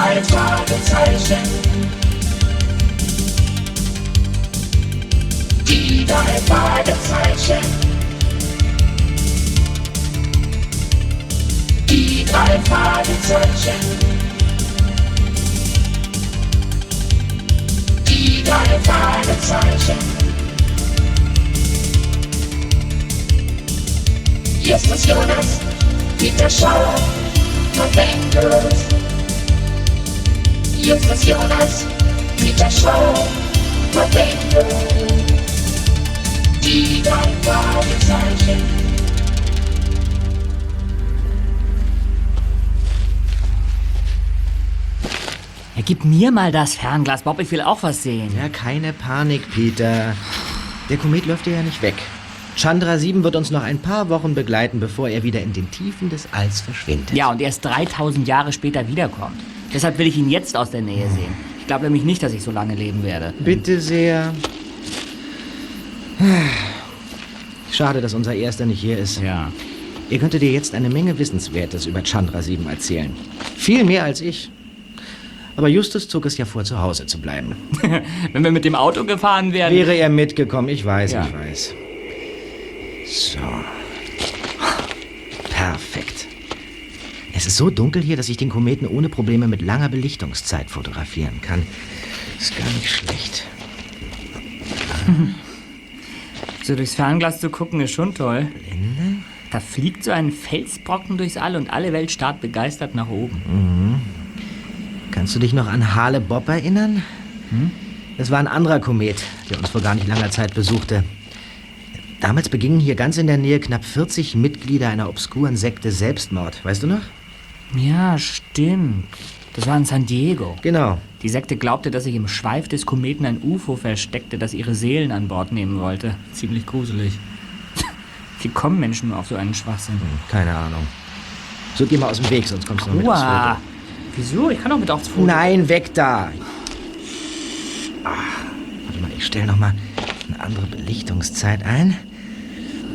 drei Fragezeichen. Die drei Fragezeichen. Die drei Fragezeichen. Die drei Fragezeichen. Justus Jonas, Peter Schauer und Bengals. Jonas, Peter Schauer und Bengals. Die Fragezeichen. Ja, gib mir mal das Fernglas, Bob, ich will auch was sehen. Ja, keine Panik, Peter. Der Komet läuft dir ja nicht weg. Chandra 7 wird uns noch ein paar Wochen begleiten, bevor er wieder in den Tiefen des Alls verschwindet. Ja, und erst 3000 Jahre später wiederkommt. Deshalb will ich ihn jetzt aus der Nähe sehen. Ich glaube nämlich nicht, dass ich so lange leben werde. Bitte sehr. Schade, dass unser Erster nicht hier ist. Ja. Er könnte dir jetzt eine Menge Wissenswertes über Chandra 7 erzählen. Viel mehr als ich. Aber Justus zog es ja vor, zu Hause zu bleiben. Wenn wir mit dem Auto gefahren wären. Wäre er mitgekommen, ich weiß, Ja. ich weiß. So. Perfekt. Es ist so dunkel hier, dass ich den Kometen ohne Probleme mit langer Belichtungszeit fotografieren kann. Ist gar nicht schlecht. So durchs Fernglas zu gucken ist schon toll. Da fliegt so ein Felsbrocken durchs All und alle Welt starrt begeistert nach oben. Kannst du dich noch an Hale Bob erinnern? Das war ein anderer Komet, der uns vor gar nicht langer Zeit besuchte. Damals begingen hier ganz in der Nähe knapp 40 Mitglieder einer obskuren Sekte Selbstmord. Weißt du noch? Ja, stimmt. Das war in San Diego. Genau. Die Sekte glaubte, dass sich im Schweif des Kometen ein UFO versteckte, das ihre Seelen an Bord nehmen wollte. Ziemlich gruselig. Wie kommen Menschen nur auf so einen Schwachsinn? Keine Ahnung. So, geh mal aus dem Weg, sonst kommst du noch mit aufs. Foto. Wieso? Ich kann doch mit aufs Foto. Nein, weg da! Ah, warte mal, ich stelle noch mal eine andere Belichtungszeit ein.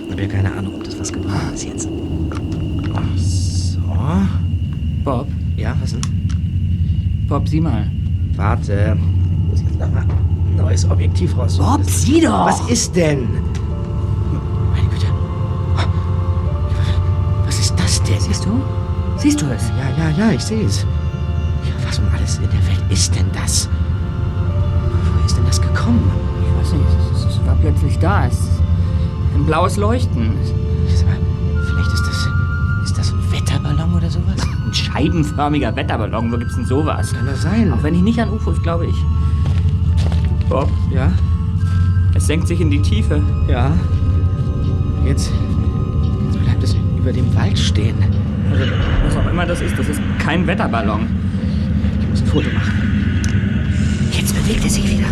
Hab ja keine Ahnung, ob das was gebracht ist jetzt. Ach so. Bob, Ja, was denn? Bob, sieh mal. Warte. Ich muss jetzt noch mal ein neues Objektiv raussuchen. Bob, sieh doch! Was ist denn? Meine Güte. Was ist das denn? Siehst du? Siehst du es? Ja, ja, ja, ich sehe es. Ja, was um alles in der Welt ist denn das? Woher ist denn das gekommen? Ich weiß nicht, es war plötzlich da. Es ist ein blaues Leuchten. Scheibenförmiger Wetterballon. Wo gibt's denn sowas? Kann das sein? Auch wenn ich nicht an UFOs glaube, ich. Bob, Ja, es senkt sich in die Tiefe. ja. Jetzt. Jetzt bleibt es über dem Wald stehen. Also, was auch immer das ist, das ist kein Wetterballon. Ich muss ein Foto machen. Jetzt bewegt er sich wieder.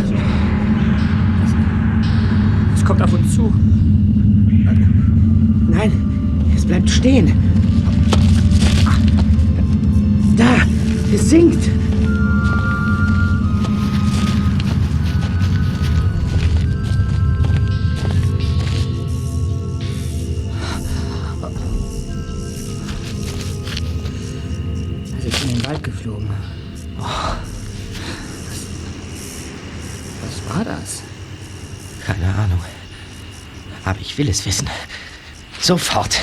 Es kommt auf uns zu. Nein, es bleibt stehen. Da, es sinkt. Es ist in den Wald geflogen. Oh. Was war das? Keine Ahnung. Aber ich will es wissen. Sofort.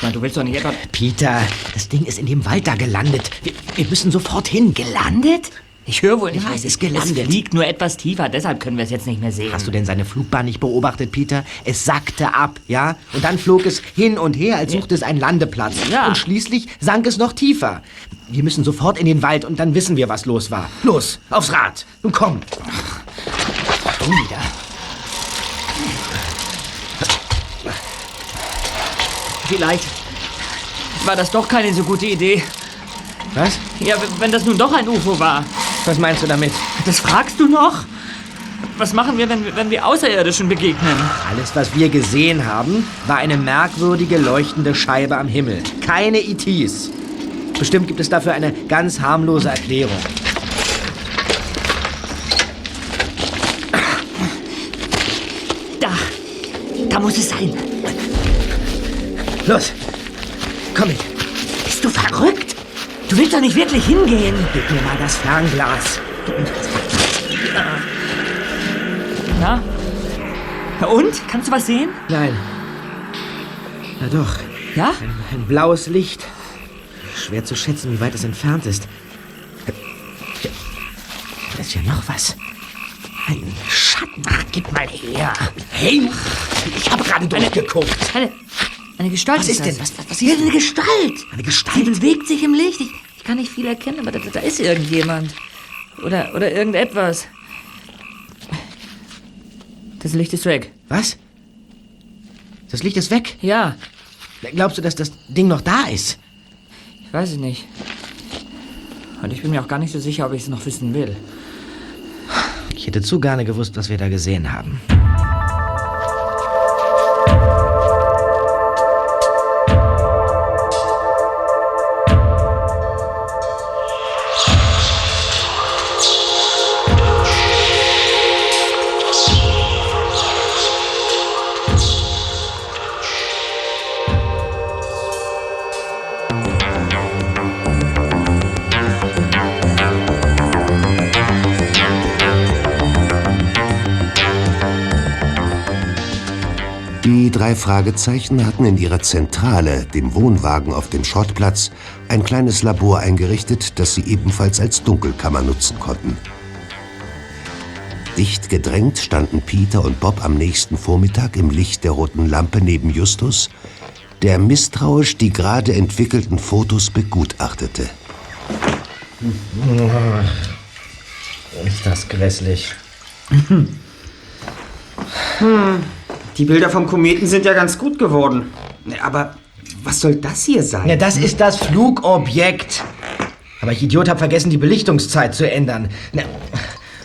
Ich meine, du willst doch nicht etwa... Peter, das Ding ist in dem Wald da gelandet. Wir, wir müssen sofort hin. Gelandet? Ich höre wohl nicht. Ja, es ist gelandet. Es fliegt nur etwas tiefer, deshalb können wir es jetzt nicht mehr sehen. Hast du denn seine Flugbahn nicht beobachtet, Peter? Es sackte ab, ja? Und dann flog es hin und her, als suchte es einen Landeplatz. Ja. Und schließlich sank es noch tiefer. Wir müssen sofort in den Wald und dann wissen wir, was los war. Los, aufs Rad. Nun komm. Du wieder. Vielleicht war das doch keine so gute Idee. Was? Ja, wenn das nun doch ein UFO war. Was meinst du damit? Das fragst du noch? Was machen wir, wenn, wir- wenn wir Außerirdischen begegnen? Alles, was wir gesehen haben, war eine merkwürdige leuchtende Scheibe am Himmel. Keine ETs. Bestimmt gibt es dafür eine ganz harmlose Erklärung. Da. Da muss es sein. Los, komm mit. Bist du verrückt? Du willst doch nicht wirklich hingehen. Gib mir mal das Fernglas. Na? Na Und? Kannst du was sehen? Nein. Na doch, Ja? ein blaues Licht. Schwer zu schätzen, wie weit es entfernt ist. Da ist ja noch was. Ein Schatten. Ach, gib mal her. Hey, ich habe gerade durchgeguckt. Eine, eine Gestalt. Was ist denn? Was- was- was ist eine Gestalt. Eine Die Gestalt. bewegt sich im Licht. Ich, ich kann nicht viel erkennen, aber da, da ist irgendjemand. Oder, oder irgendetwas. Das Licht ist weg. Was? Das Licht ist weg. Ja, Glaubst du, dass das Ding noch da ist? ich weiß es nicht. Und ich bin mir auch gar nicht so sicher, ob ich es noch wissen will. Ich hätte zu gerne gewusst, was wir da gesehen haben. Drei Fragezeichen hatten in ihrer Zentrale, dem Wohnwagen auf dem Schrottplatz, ein kleines Labor eingerichtet, das sie ebenfalls als Dunkelkammer nutzen konnten. Dicht gedrängt standen Peter und Bob am nächsten Vormittag im Licht der roten Lampe neben Justus, der misstrauisch die gerade entwickelten Fotos begutachtete. Ist das grässlich. Die Bilder vom Kometen sind ja ganz gut geworden. Aber was soll das hier sein? Ja, das ist das Flugobjekt. Aber ich Idiot habe vergessen, die Belichtungszeit zu ändern. Na,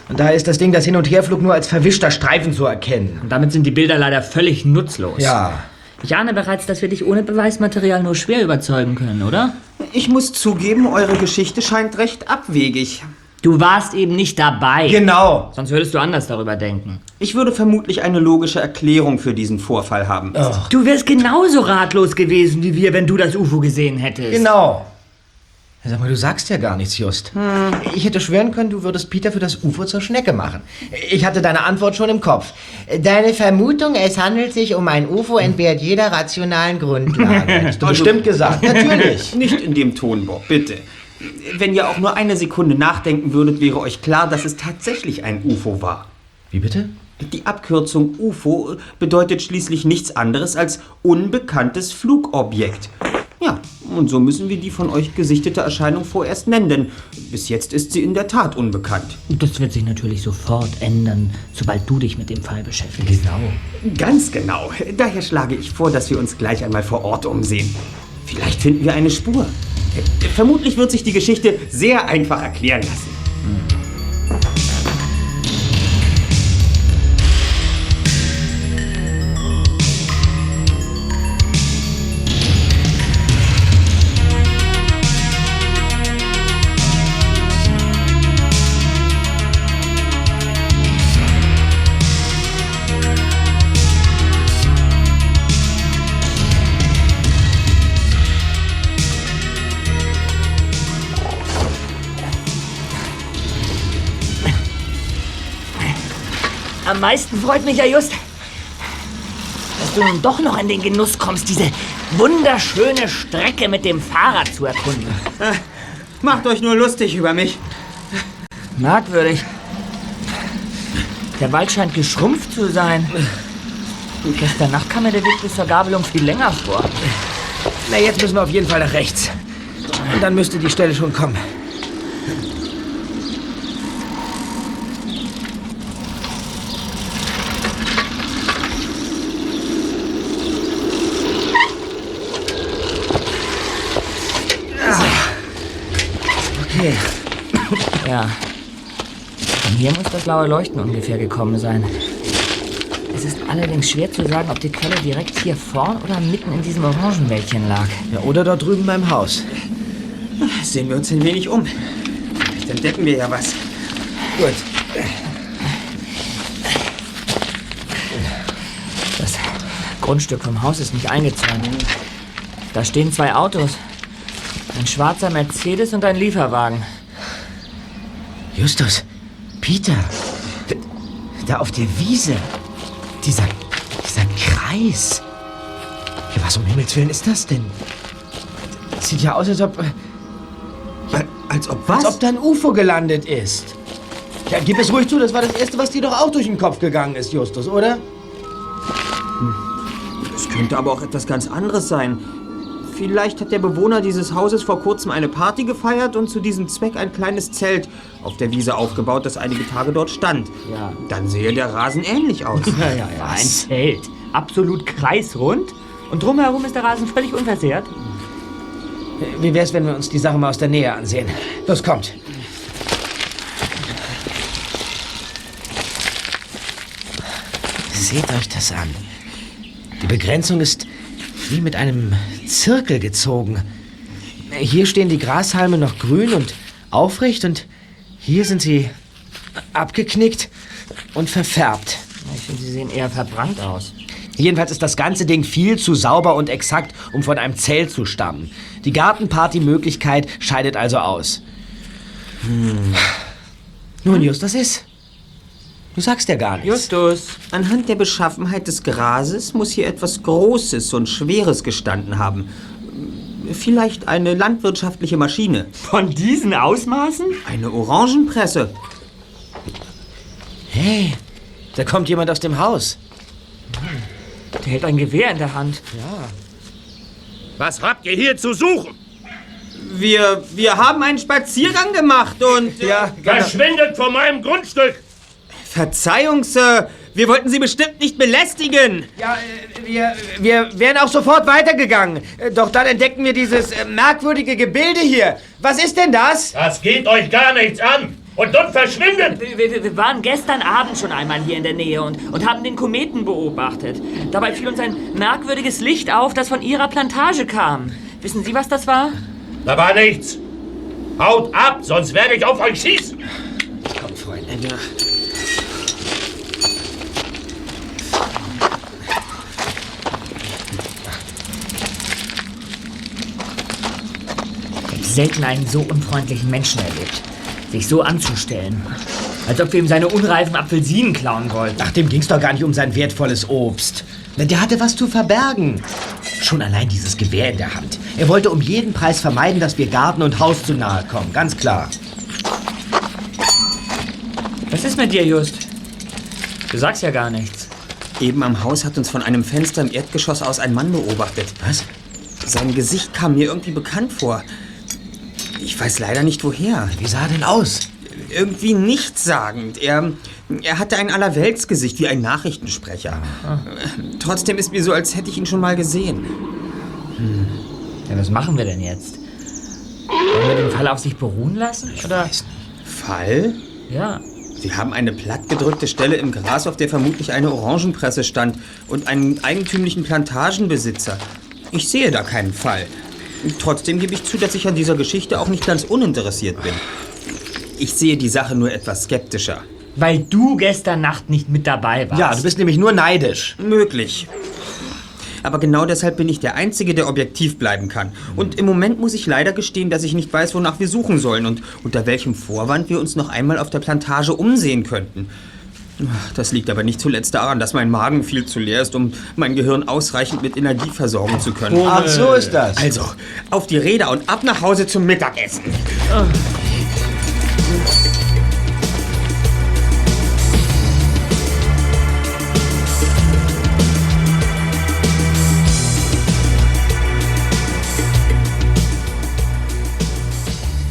und da ist das Ding, das Hin- und Herflug nur als verwischter Streifen zu erkennen. Und damit sind die Bilder leider völlig nutzlos. Ja. Ich ahne bereits, dass wir dich ohne Beweismaterial nur schwer überzeugen können, oder? Ich muss zugeben, eure Geschichte scheint recht abwegig. Du warst eben nicht dabei. Genau. Sonst würdest du anders darüber denken. Ich würde vermutlich eine logische Erklärung für diesen Vorfall haben. Du wärst genauso ratlos gewesen wie wir, wenn du das UFO gesehen hättest. Genau. Sag mal, du sagst ja gar nichts, Just. Ich hätte schwören können, du würdest Peter für das UFO zur Schnecke machen. Ich hatte deine Antwort schon im Kopf. Deine Vermutung, es handelt sich um ein UFO, entbehrt jeder rationalen Grundlage. Bestimmt gesagt. Natürlich. Nicht in dem Ton, Bob, bitte. Wenn ihr auch nur eine Sekunde nachdenken würdet, wäre euch klar, dass es tatsächlich ein UFO war. Wie bitte? Die Abkürzung UFO bedeutet schließlich nichts anderes als unbekanntes Flugobjekt. Ja, und so müssen wir die von euch gesichtete Erscheinung vorerst nennen, denn bis jetzt ist sie in der Tat unbekannt. Das wird sich natürlich sofort ändern, sobald du dich mit dem Fall beschäftigst. Genau. Ganz genau. Daher schlage ich vor, dass wir uns gleich einmal vor Ort umsehen. Vielleicht finden wir eine Spur. Äh, Vermutlich wird sich die Geschichte sehr einfach erklären lassen. Meisten freut mich ja just, dass du nun doch noch in den Genuss kommst, diese wunderschöne Strecke mit dem Fahrrad zu erkunden. Macht euch nur lustig über mich. Merkwürdig. Der Wald scheint geschrumpft zu sein. Gestern Nacht kam mir der Weg bis zur Gabelung viel länger vor. Na, jetzt müssen wir auf jeden Fall nach rechts. Und dann müsste die Stelle schon kommen. Okay. Ja. Von hier muss das blaue Leuchten ungefähr gekommen sein. Es ist allerdings schwer zu sagen, ob die Quelle direkt hier vorn oder mitten in diesem Orangenwäldchen lag. Ja, oder dort drüben beim Haus. Sehen wir uns ein wenig um. Vielleicht entdecken wir ja was. Gut. Das Grundstück vom Haus ist nicht eingezäunt. Da stehen zwei Autos. Ein schwarzer Mercedes und ein Lieferwagen. Justus, Peter, da auf der Wiese, dieser, dieser Kreis. Ja, was um Himmels Willen ist das denn? Sieht ja aus, als ob, Als ob was? als ob da ein UFO gelandet ist. Ja, gib es ruhig zu, das war das Erste, was dir doch auch durch den Kopf gegangen ist, Justus, oder? Es könnte aber auch etwas ganz anderes sein. Vielleicht hat der Bewohner dieses Hauses vor kurzem eine Party gefeiert und zu diesem Zweck ein kleines Zelt auf der Wiese aufgebaut, das einige Tage dort stand. Ja. Dann sehe der Rasen ähnlich aus. Ja, ja, ja. Ein Zelt. Absolut kreisrund. Und drumherum ist der Rasen völlig unversehrt. Wie wär's, wenn wir uns die Sache mal aus der Nähe ansehen? Los, kommt. Seht euch das an. Die Begrenzung ist wie mit einem Zirkel gezogen. Hier stehen die Grashalme noch grün und aufrecht und hier sind sie abgeknickt und verfärbt. Ich finde, sie sehen eher verbrannt aus. Jedenfalls ist das ganze Ding viel zu sauber und exakt, um von einem Zelt zu stammen. Die Gartenparty-Möglichkeit scheidet also aus. Nun, Just, das ist. Du sagst ja gar nichts. Justus, anhand der Beschaffenheit des Grases muss hier etwas Großes und Schweres gestanden haben. Vielleicht eine landwirtschaftliche Maschine. Von diesen Ausmaßen? Eine Orangenpresse. Hey, da kommt jemand aus dem Haus. Der hält ein Gewehr in der Hand. Was habt ihr hier zu suchen? Wir, wir haben einen Spaziergang gemacht und... Ja, Verschwindet von meinem Grundstück! Verzeihung, Sir. Wir wollten Sie bestimmt nicht belästigen. Ja, äh, wir, wir wären auch sofort weitergegangen. Äh, Doch dann entdeckten wir dieses äh, merkwürdige Gebilde hier. Was ist denn das? Das geht euch gar nichts an! Und nun verschwindet! Wir, wir, wir waren gestern Abend schon einmal hier in der Nähe und, und haben den Kometen beobachtet. Dabei fiel uns ein merkwürdiges Licht auf, das von Ihrer Plantage kam. Wissen Sie, was das war? Da war nichts! Haut ab, sonst werde ich auf euch schießen! Komm, Freunde. Ich selten einen so unfreundlichen Menschen erlebt. Sich so anzustellen. Als ob wir ihm seine unreifen Apfelsinen klauen wollten. Ach, dem ging's doch gar nicht um sein wertvolles Obst. Der hatte was zu verbergen. Schon allein dieses Gewehr in der Hand. Er wollte um jeden Preis vermeiden, dass wir Garten und Haus zu nahe kommen. Ganz klar. Was ist mit dir, Just? Du sagst ja gar nichts. Eben am Haus hat uns von einem Fenster im Erdgeschoss aus ein Mann beobachtet. Was? Sein Gesicht kam mir irgendwie bekannt vor. Ich weiß leider nicht woher. Wie sah er denn aus? Irgendwie nichtssagend. Er, er hatte ein Allerweltsgesicht wie ein Nachrichtensprecher. Trotzdem ist mir so, als hätte ich ihn schon mal gesehen. Ja, was machen wir denn jetzt? Wollen wir den Fall auf sich beruhen lassen? Oder? Fall? Ja. Sie haben eine plattgedrückte Stelle im Gras, auf der vermutlich eine Orangenpresse stand und einen eigentümlichen Plantagenbesitzer. Ich sehe da keinen Fall. Trotzdem gebe ich zu, dass ich an dieser Geschichte auch nicht ganz uninteressiert bin. Ich sehe die Sache nur etwas skeptischer. Weil du gestern Nacht nicht mit dabei warst. Ja, du bist nämlich nur neidisch. Möglich. Aber genau deshalb bin ich der Einzige, der objektiv bleiben kann. Und im Moment muss ich leider gestehen, dass ich nicht weiß, wonach wir suchen sollen und unter welchem Vorwand wir uns noch einmal auf der Plantage umsehen könnten. Das liegt aber nicht zuletzt daran, dass mein Magen viel zu leer ist, um mein Gehirn ausreichend mit Energie versorgen zu können. Ach, so ist das. Also, auf die Räder und ab nach Hause zum Mittagessen.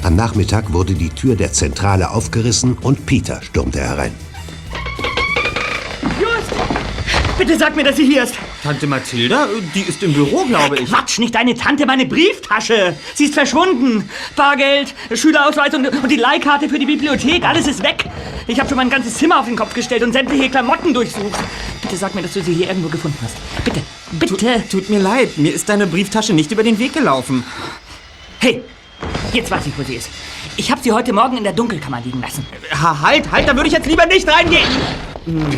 Am Nachmittag wurde die Tür der Zentrale aufgerissen und Peter stürmte herein. Bitte sag mir, dass sie hier ist. Tante Mathilda, die ist im Büro, glaube ich. Quatsch, nicht deine Tante, meine Brieftasche. Sie ist verschwunden. Bargeld, Schülerausweis und, und die Leihkarte für die Bibliothek, alles ist weg. Ich habe schon mein ganzes Zimmer auf den Kopf gestellt und sämtliche Klamotten durchsucht. Bitte sag mir, dass du sie hier irgendwo gefunden hast. Bitte, bitte. Tut mir leid, mir ist deine Brieftasche nicht über den Weg gelaufen. Hey, jetzt weiß ich, wo sie ist. Ich habe sie heute Morgen in der Dunkelkammer liegen lassen. Ha, halt, halt, da würde ich jetzt lieber nicht reingehen.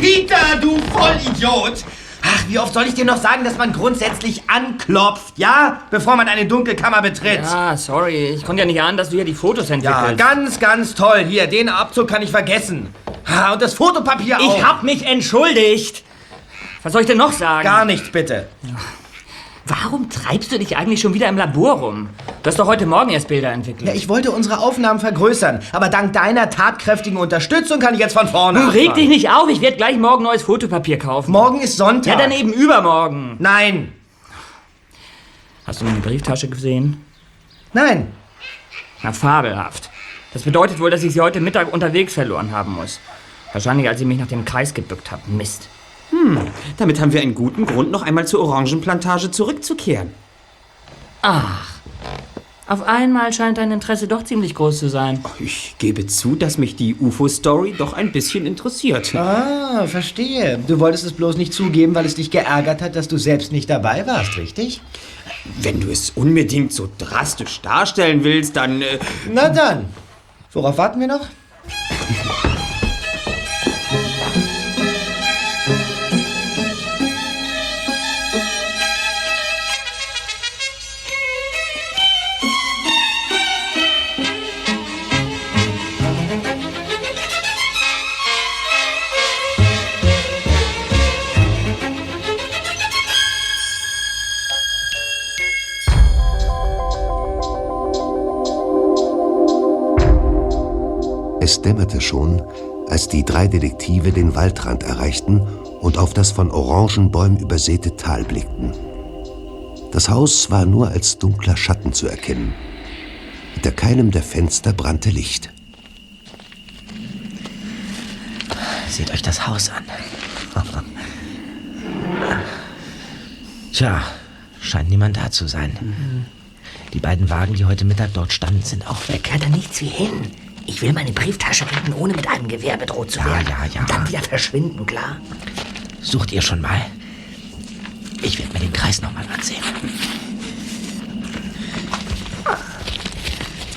Peter, du Vollidiot! Ach, wie oft soll ich dir noch sagen, dass man grundsätzlich anklopft, ja? Bevor man eine Dunkelkammer betritt. Ja, sorry. Ich konnte ja nicht ahnen, dass du hier die Fotos Ja, entwickelst. ganz, ganz toll. Hier, den Abzug kann ich vergessen. Ha, Und das Fotopapier auch. ich hab mich entschuldigt. Was soll ich denn noch sagen? Gar nichts, bitte. Warum treibst du dich eigentlich schon wieder im Labor rum? Du hast doch heute Morgen erst Bilder entwickelt. Ja, ich wollte unsere Aufnahmen vergrößern, aber dank deiner tatkräftigen Unterstützung kann ich jetzt von vorne Nun reg dich nicht auf, ich werde gleich morgen neues Fotopapier kaufen. Morgen ist Sonntag. ja, dann eben übermorgen. Nein, Hast du meine Brieftasche gesehen? nein. Na, fabelhaft. Das bedeutet wohl, dass ich sie heute Mittag unterwegs verloren haben muss. Wahrscheinlich, als ich mich nach dem Kreis gebückt habe. Mist. Damit haben wir einen guten Grund, noch einmal zur Orangenplantage zurückzukehren. Auf einmal scheint dein Interesse doch ziemlich groß zu sein. Ich gebe zu, dass mich die UFO-Story doch ein bisschen interessiert. Ah, verstehe. Du wolltest es bloß nicht zugeben, weil es dich geärgert hat, dass du selbst nicht dabei warst, richtig? Wenn du es unbedingt so drastisch darstellen willst, dann... Äh, Na dann. Worauf warten wir noch? Dämmerte schon, als die drei Detektive den Waldrand erreichten und auf das von Orangenbäumen übersäte Tal blickten. Das Haus war nur als dunkler Schatten zu erkennen. Hinter keinem der Fenster brannte Licht. Seht euch das Haus an. Tja, scheint niemand da zu sein. Die beiden Wagen, die heute Mittag dort standen, sind auch weg. Ja, da nichts wie hin. Ich will meine Brieftasche finden, ohne mit einem Gewehr bedroht zu Ja, werden. ja, ja. Und dann wieder verschwinden, klar? Sucht ihr schon mal? Ich werde mir den Kreis nochmal ansehen.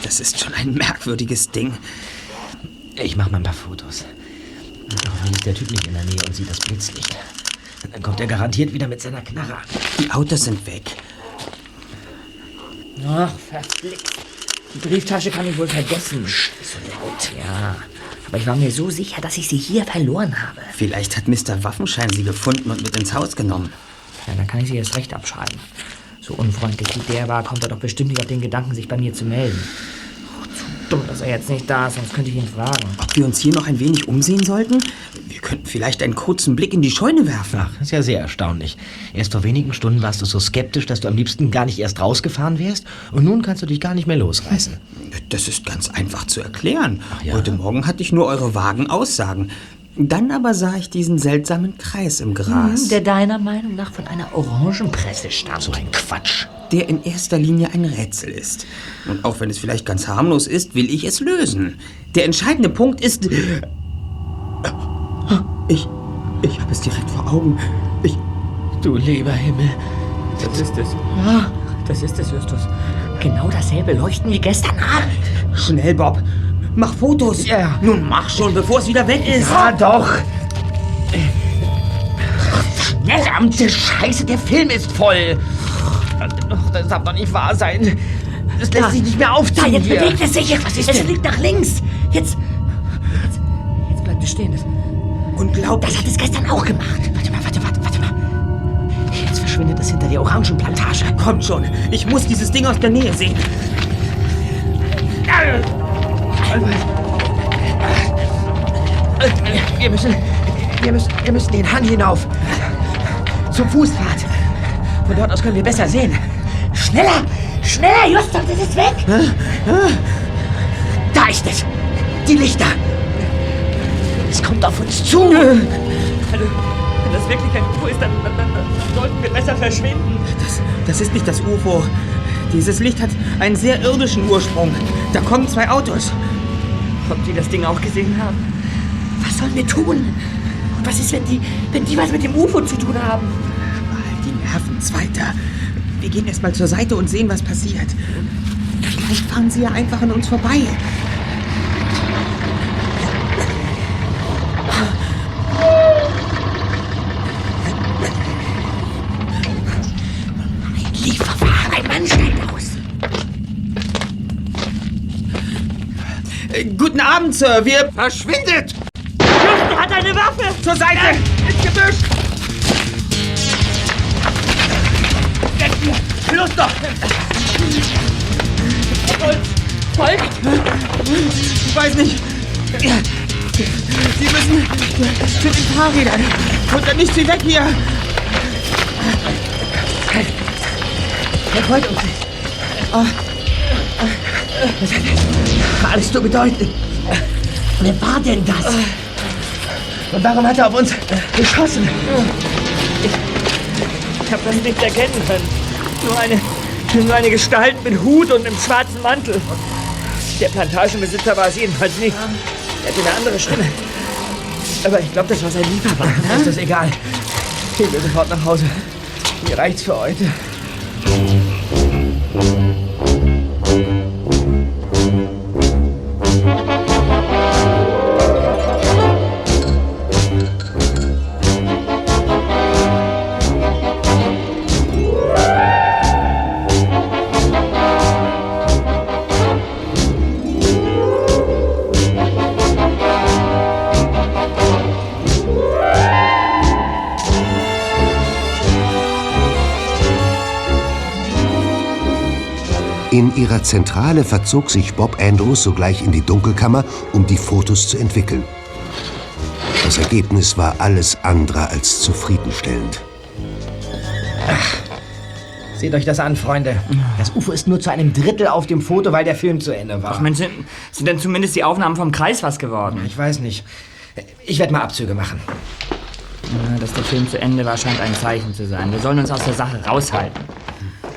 das ist schon ein merkwürdiges Ding. Ich mache mal ein paar Fotos. Hoffentlich ist der Typ nicht in der Nähe und sieht das Blitzlicht. Dann kommt er garantiert wieder mit seiner Knarre. Die Autos sind weg. Ach, verflixt. Die Brieftasche kann ich wohl vergessen. so laut. Ja, Aber ich war mir so sicher, dass ich sie hier verloren habe. Vielleicht hat Mr. Waffenschein sie gefunden und mit ins Haus genommen. ja, dann kann ich sie erst recht abschreiben. So unfreundlich wie der war, kommt er doch bestimmt nicht auf den Gedanken, sich bei mir zu melden. Dumm, dass er jetzt nicht da ist, sonst könnte ich ihn fragen. Ob wir uns hier noch ein wenig umsehen sollten? Wir könnten vielleicht einen kurzen Blick in die Scheune werfen. Ach, ist ja sehr erstaunlich. Erst vor wenigen Stunden warst du so skeptisch, dass du am liebsten gar nicht erst rausgefahren wärst. Und nun kannst du dich gar nicht mehr losreißen. Das ist ganz einfach zu erklären. ja? Heute Morgen hatte ich nur eure vagen Aussagen. Dann aber sah ich diesen seltsamen Kreis im Gras, Der deiner Meinung nach von einer Orangenpresse stammt. So ein Quatsch. der in erster Linie ein Rätsel ist. Und auch wenn es vielleicht ganz harmlos ist, will ich es lösen. Der entscheidende Punkt ist... Ich... Ich habe es direkt vor Augen. Ich... Du lieber Himmel. Das ist es. Ja, das ist es, Justus. Genau dasselbe Leuchten wie gestern Abend. Schnell, Bob. Mach Fotos. Ja. Nun mach schon, bevor es wieder weg ist. Ah, doch. Verdammte Scheiße, der Film ist voll. Das darf doch nicht wahr sein. Das lässt sich nicht mehr Da, aufziehen jetzt hier. bewegt es sich. Was ist es fliegt nach links. Jetzt, Jetzt bleibt es stehen. Das, Unglaublich. das hat es gestern auch gemacht. Warte mal, warte, warte, warte mal. Jetzt verschwindet es hinter der Orangenplantage. Kommt schon. Ich muss dieses Ding aus der Nähe sehen. Wir müssen, wir müssen, wir müssen den Hang hinauf. Zum Fußpfad. Von dort aus können wir besser sehen. Schneller, schneller, Justus, es ist weg. Da ist es. Die Lichter. Es kommt auf uns zu. also, wenn das wirklich ein UFO ist, dann, dann, dann, dann sollten wir besser verschwinden. Das, das ist nicht das UFO. Dieses Licht hat einen sehr irdischen Ursprung. Da kommen zwei Autos. Ob die das Ding auch gesehen haben? Was sollen wir tun? Und was ist, wenn die, wenn die was mit dem UFO zu tun haben? Halt die Nerven, Zweiter. Wir gehen erstmal zur Seite und sehen, was passiert. Vielleicht fahren sie ja einfach an uns vorbei. Äh, Guten Abend, Sir. Wir... Verschwindet! Er hat eine Waffe! Zur Seite! Ins Gebüsch! Los doch! Folgt! Ich weiß nicht. Sie müssen zu den Fahrrädern. Und dann nicht Sie weg hier. Er folgt uns nicht. Oh. Das hat alles so bedeutend. Wer war denn das? Und warum hat er auf uns geschossen? Ich habe das nicht erkennen können. Nur eine, nur eine Gestalt mit Hut und einem schwarzen Mantel. Der Plantagenbesitzer war es jedenfalls nicht. Er hatte eine andere Stimme. Aber ich glaube, das war sein Lieferwagen. Ist das egal. Gehen wir sofort nach Hause. Mir reicht's für heute. In ihrer Zentrale verzog sich Bob Andrews sogleich in die Dunkelkammer, um die Fotos zu entwickeln. Das Ergebnis war alles andere als zufriedenstellend. Seht euch das an, Freunde. Das UFO ist nur zu einem Drittel auf dem Foto, weil der Film zu Ende war. Ach Mensch, sind, sind denn zumindest die Aufnahmen vom Kreis was geworden? Ich weiß nicht. Ich werde mal Abzüge machen. Ja, dass der Film zu Ende war, scheint ein Zeichen zu sein. Wir sollen uns aus der Sache raushalten.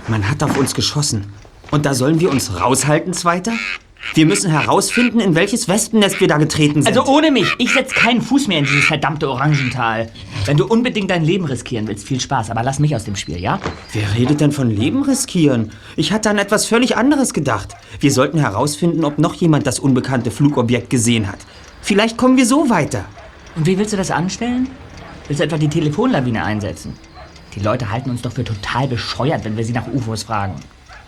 Man hat auf uns geschossen. Und da sollen wir uns raushalten, Zweiter? Wir müssen herausfinden, in welches Wespennest wir da getreten sind. Also ohne mich. Ich setz keinen Fuß mehr in dieses verdammte Orangental. Wenn du unbedingt dein Leben riskieren willst, viel Spaß. Aber lass mich aus dem Spiel, ja? Wer redet denn von Leben riskieren? Ich hatte an etwas völlig anderes gedacht. Wir sollten herausfinden, ob noch jemand das unbekannte Flugobjekt gesehen hat. Vielleicht kommen wir so weiter. Und wie willst du das anstellen? Willst du etwa die Telefonlawine einsetzen? Die Leute halten uns doch für total bescheuert, wenn wir sie nach UFOs fragen.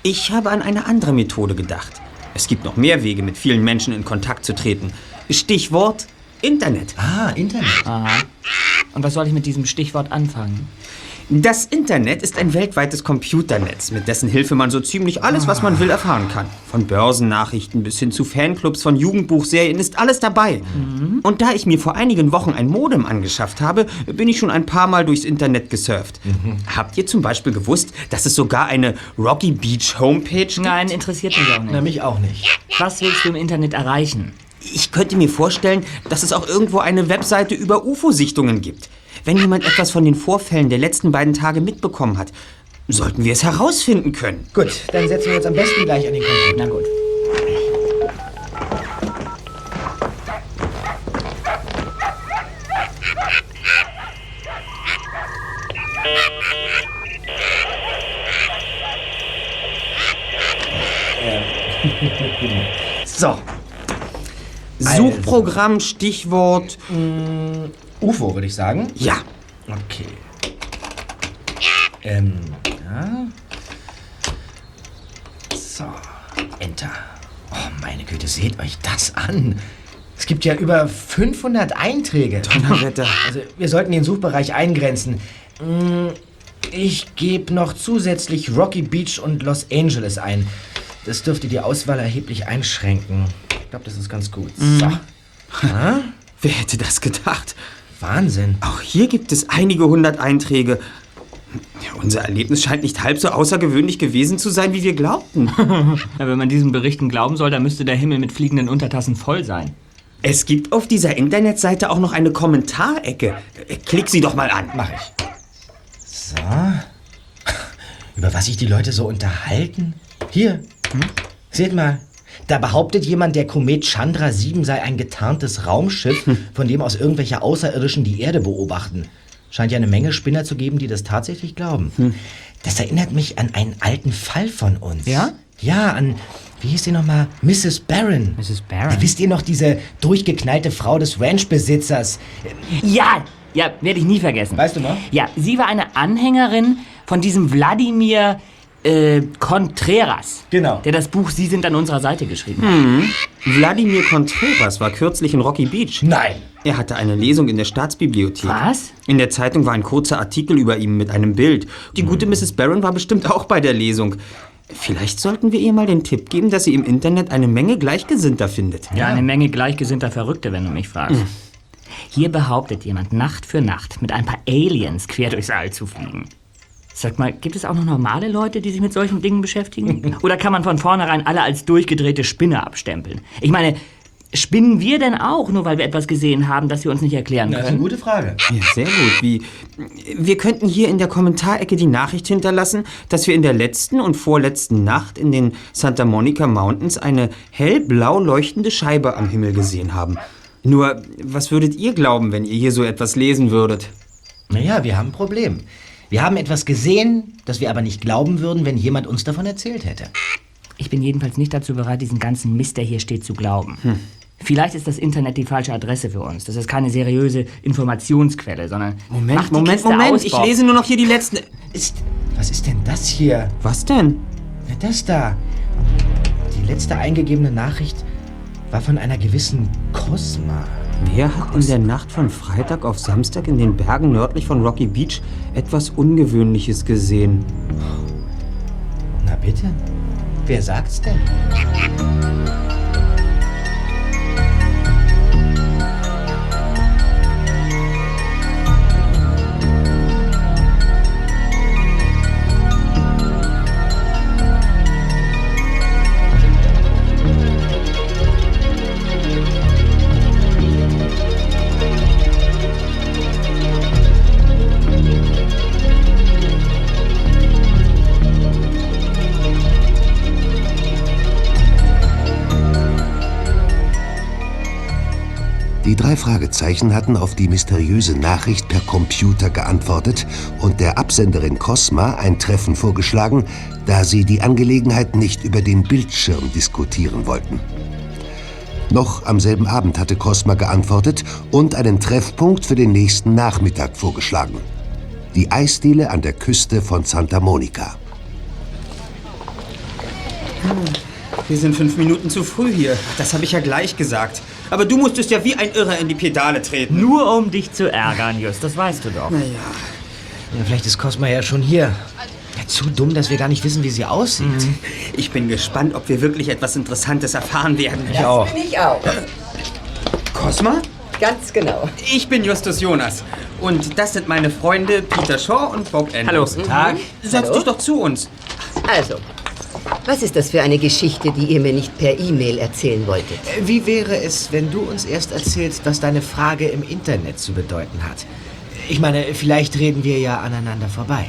Ich habe an eine andere Methode gedacht. Es gibt noch mehr Wege, mit vielen Menschen in Kontakt zu treten. Stichwort Internet. Ah, Internet. Und was soll ich mit diesem Stichwort anfangen? Das Internet ist ein weltweites Computernetz, mit dessen Hilfe man so ziemlich alles, was man will, erfahren kann. Von Börsennachrichten bis hin zu Fanclubs von Jugendbuchserien ist alles dabei. Und da ich mir vor einigen Wochen ein Modem angeschafft habe, bin ich schon ein paar Mal durchs Internet gesurft. Habt ihr zum Beispiel gewusst, dass es sogar eine Rocky Beach Homepage gibt? Nein, interessiert mich auch nicht. Nämlich auch nicht. Was willst du im Internet erreichen? Ich könnte mir vorstellen, dass es auch irgendwo eine Webseite über UFO-Sichtungen gibt. Wenn jemand etwas von den Vorfällen der letzten beiden Tage mitbekommen hat, sollten wir es herausfinden können. Gut, dann setzen wir uns am besten gleich an den Computer. Na gut. So, Suchprogramm, Stichwort. UFO würde ich sagen. Ja. Okay. Ähm, ja. So, Enter. Oh, meine Güte, seht euch das an. Es gibt ja über 500 Einträge. Donnerwetter. Also, wir sollten den Suchbereich eingrenzen. Mm, Ich gebe noch zusätzlich Rocky Beach und Los Angeles ein. Das dürfte die Auswahl erheblich einschränken. Ich glaube, das ist ganz gut. So. Ha? Wer hätte das gedacht? Wahnsinn. Auch hier gibt es einige hundert Einträge. Ja, unser Erlebnis scheint nicht halb so außergewöhnlich gewesen zu sein, wie wir glaubten. Ja, wenn man diesen Berichten glauben soll, dann müsste der Himmel mit fliegenden Untertassen voll sein. Es gibt auf dieser Internetseite auch noch eine Kommentarecke. Klick sie doch mal an. Mach ich. So. Über was sich die Leute so unterhalten? Hier. Seht mal. Da behauptet jemand, der Komet Chandra 7 sei ein getarntes Raumschiff, von dem aus irgendwelche Außerirdischen die Erde beobachten. Scheint ja eine Menge Spinner zu geben, die das tatsächlich glauben. Das erinnert mich an einen alten Fall von uns. Ja? Ja, an, wie hieß die nochmal? Mrs. Barron. Mrs. Barron? Ja, wisst ihr noch, diese durchgeknallte Frau des Ranchbesitzers? Ja, ja, werde ich nie vergessen. Weißt du noch? Ja, sie war eine Anhängerin von diesem Wladimir äh, Contreras. Genau. Der das Buch Sie sind an unserer Seite geschrieben hat. Wladimir Contreras war kürzlich in Rocky Beach. Nein. Er hatte eine Lesung in der Staatsbibliothek. Was? In der Zeitung war ein kurzer Artikel über ihn mit einem Bild. Die gute Mrs. Barron war bestimmt auch bei der Lesung. Vielleicht sollten wir ihr mal den Tipp geben, dass sie im Internet eine Menge Gleichgesinnter findet. Ja, eine Menge gleichgesinnter Verrückte, wenn du mich fragst. Hm. Hier behauptet jemand, Nacht für Nacht mit ein paar Aliens quer durchs All zu fliegen. Sag mal, gibt es auch noch normale Leute, die sich mit solchen Dingen beschäftigen? Oder kann man von vornherein alle als durchgedrehte Spinne abstempeln? Ich meine, spinnen wir denn auch, nur weil wir etwas gesehen haben, das wir uns nicht erklären Das ist eine können? gute Frage. Ja, sehr gut. Wie, wir könnten hier in der Kommentarecke die Nachricht hinterlassen, dass wir in der letzten und vorletzten Nacht in den Santa Monica Mountains eine hellblau leuchtende Scheibe am Himmel gesehen haben. Nur, was würdet ihr glauben, wenn ihr hier so etwas lesen würdet? Naja, wir haben ein Problem. Wir haben etwas gesehen, das wir aber nicht glauben würden, wenn jemand uns davon erzählt hätte. Ich bin jedenfalls nicht dazu bereit, diesen ganzen Mist, der hier steht, zu glauben. Hm. Vielleicht ist das Internet die falsche Adresse für uns. Das ist keine seriöse Informationsquelle, sondern. Moment, Mach die Moment, Kiste Moment. aus, Ich lese nur noch hier die letzten. Ist, was ist denn das hier? Was denn? Na, das da. Die letzte eingegebene Nachricht war von einer gewissen Cosma. Wer hat in der Nacht von Freitag auf Samstag in den Bergen nördlich von Rocky Beach etwas Ungewöhnliches gesehen? Na bitte? Wer sagt's denn? Die drei Fragezeichen hatten auf die mysteriöse Nachricht per Computer geantwortet und der Absenderin Cosma ein Treffen vorgeschlagen, da sie die Angelegenheit nicht über den Bildschirm diskutieren wollten. Noch am selben Abend hatte Cosma geantwortet und einen Treffpunkt für den nächsten Nachmittag vorgeschlagen. Die Eisdiele an der Küste von Santa Monica. Wir sind fünf Minuten zu früh hier. Das habe ich ja gleich gesagt. Aber du musstest ja wie ein Irrer in die Pedale treten. Nur um dich zu ärgern, Just, das weißt du doch. Naja. Ja, vielleicht ist Cosma ja schon hier. Ja, zu dumm, dass wir gar nicht wissen, wie sie aussieht. Ich bin gespannt, ob wir wirklich etwas Interessantes erfahren werden. Ich auch. Bin ich auch. Cosma? Ganz genau. Ich bin Justus Jonas. Und das sind meine Freunde Peter Shaw und Bob Andrews. Hallo. Tag. Setz dich doch zu uns. Also, was ist das für eine Geschichte, die ihr mir nicht per E-Mail erzählen wolltet? Äh, Wie wäre es, wenn du uns erst erzählst, was deine Frage im Internet zu bedeuten hat? Ich meine, vielleicht reden wir ja aneinander vorbei.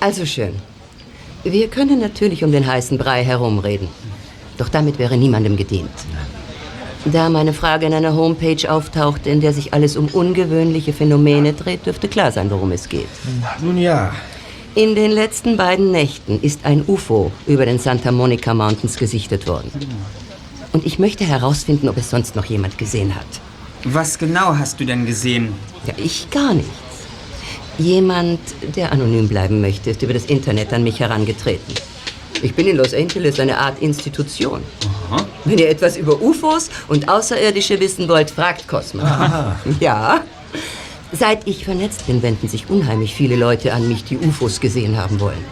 Also schön. Wir können natürlich um den heißen Brei herumreden. Doch damit wäre niemandem gedient. Da meine Frage in einer Homepage auftaucht, in der sich alles um ungewöhnliche Phänomene dreht, dürfte klar sein, worum es geht. Nun ja. In den letzten beiden Nächten ist ein UFO über den Santa Monica Mountains gesichtet worden. Und ich möchte herausfinden, ob es sonst noch jemand gesehen hat. Was genau hast du denn gesehen? Ja, ich gar nichts. Jemand, der anonym bleiben möchte, ist über das Internet an mich herangetreten. Ich bin in Los Angeles eine Art Institution. Wenn ihr etwas über UFOs und Außerirdische wissen wollt, fragt Cosma. Ja. Seit ich vernetzt bin, wenden sich unheimlich viele Leute an mich, die UFOs gesehen haben wollen.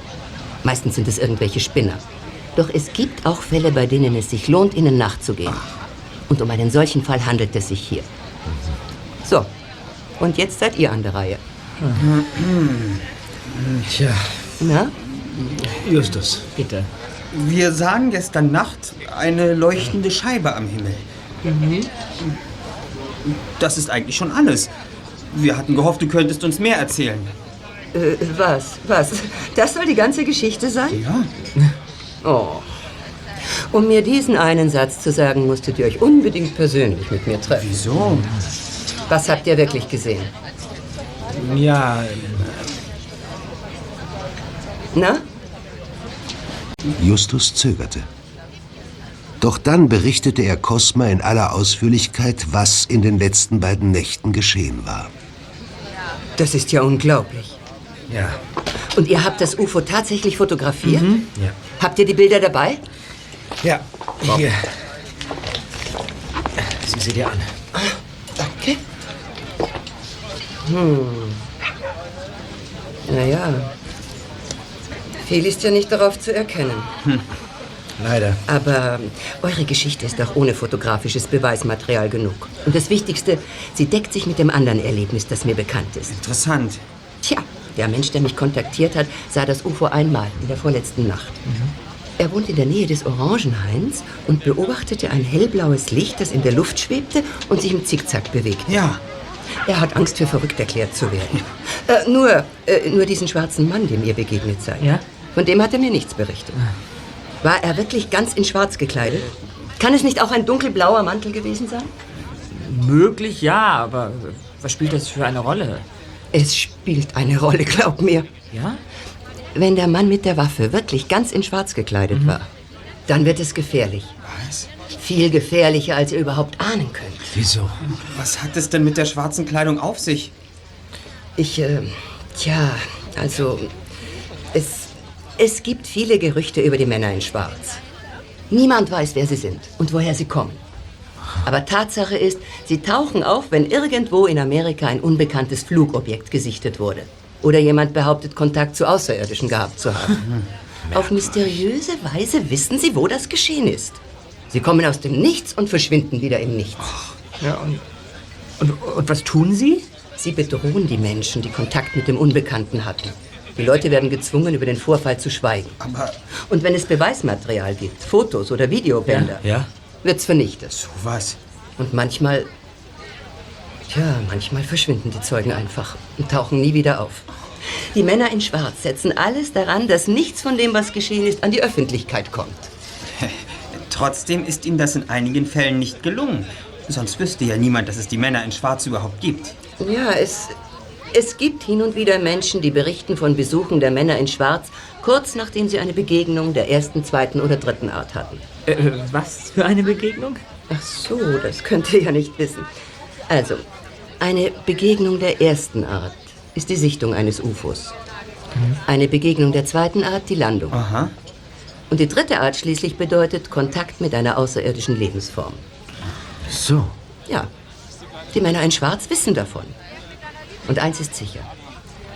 Meistens sind es irgendwelche Spinner. Doch es gibt auch Fälle, bei denen es sich lohnt, ihnen nachzugehen. Und um einen solchen Fall handelt es sich hier. So, und jetzt seid ihr an der Reihe. Tja, Na? Justus. Bitte. Wir sahen gestern Nacht eine leuchtende Scheibe am Himmel. Das ist eigentlich schon alles. Wir hatten gehofft, du könntest uns mehr erzählen. Äh, was? Was? Das soll die ganze Geschichte sein? Ja. Oh. Um mir diesen einen Satz zu sagen, musstet ihr euch unbedingt persönlich mit mir treffen. Wieso? Was habt ihr wirklich gesehen? Ja, Na? Justus zögerte. Doch dann berichtete er Cosma in aller Ausführlichkeit, was in den letzten beiden Nächten geschehen war. Das ist ja unglaublich. ja. Und ihr habt das UFO tatsächlich fotografiert? Ja. Habt ihr die Bilder dabei? Ja, hier. sie dir an. Danke. Hm. Naja. Viel ist ja nicht darauf zu erkennen. Leider. Aber eure Geschichte ist auch ohne fotografisches Beweismaterial genug. Und das Wichtigste, sie deckt sich mit dem anderen Erlebnis, das mir bekannt ist. Interessant. Tja, der Mensch, der mich kontaktiert hat, sah das UFO einmal in der vorletzten Nacht. Er wohnt in der Nähe des Orangenhains und beobachtete ein hellblaues Licht, das in der Luft schwebte und sich im Zickzack bewegte. Ja. Er hat Angst, für verrückt erklärt zu werden. Äh, nur, äh, nur diesen schwarzen Mann, dem ihr begegnet seid. Ja? Von dem hat er mir nichts berichtet. War er wirklich ganz in schwarz gekleidet? Kann es nicht auch ein dunkelblauer Mantel gewesen sein? Möglich ja, aber was spielt das für eine Rolle? Es spielt eine Rolle, glaub mir. Ja? Wenn der Mann mit der Waffe wirklich ganz in schwarz gekleidet war, dann wird es gefährlich. Was? Viel gefährlicher, als ihr überhaupt ahnen könnt. Wieso? Was hat es denn mit der schwarzen Kleidung auf sich? Ich, äh, tja, also, es, es gibt viele Gerüchte über die Männer in Schwarz. Niemand weiß, wer sie sind und woher sie kommen. Aber Tatsache ist, sie tauchen auf, wenn irgendwo in Amerika ein unbekanntes Flugobjekt gesichtet wurde. Oder jemand behauptet, Kontakt zu Außerirdischen gehabt zu haben. Auf mysteriöse Weise wissen sie, wo das geschehen ist. Sie kommen aus dem Nichts und verschwinden wieder im Nichts. Ja, und, und, und was tun Sie? Sie bedrohen die Menschen, die Kontakt mit dem Unbekannten hatten. Die Leute werden gezwungen, über den Vorfall zu schweigen. Aber Und wenn es Beweismaterial gibt, Fotos oder Videobänder, Ja? wird's vernichtet. so was. Und manchmal, tja, manchmal verschwinden die Zeugen einfach und tauchen nie wieder auf. Die Männer in Schwarz setzen alles daran, dass nichts von dem, was geschehen ist, an die Öffentlichkeit kommt. Trotzdem ist ihm das in einigen Fällen nicht gelungen. Sonst wüsste ja niemand, dass es die Männer in Schwarz überhaupt gibt. Ja, es, es gibt hin und wieder Menschen, die berichten von Besuchen der Männer in Schwarz, kurz nachdem sie eine Begegnung der ersten, zweiten oder dritten Art hatten. Äh, was für eine Begegnung? Ach so, das könnt ihr ja nicht wissen. Also, eine Begegnung der ersten Art ist die Sichtung eines UFOs. Eine Begegnung der zweiten Art die Landung. Aha. Und die dritte Art schließlich bedeutet Kontakt mit einer außerirdischen Lebensform. So. Ja, die Männer in Schwarz wissen davon. Und eins ist sicher.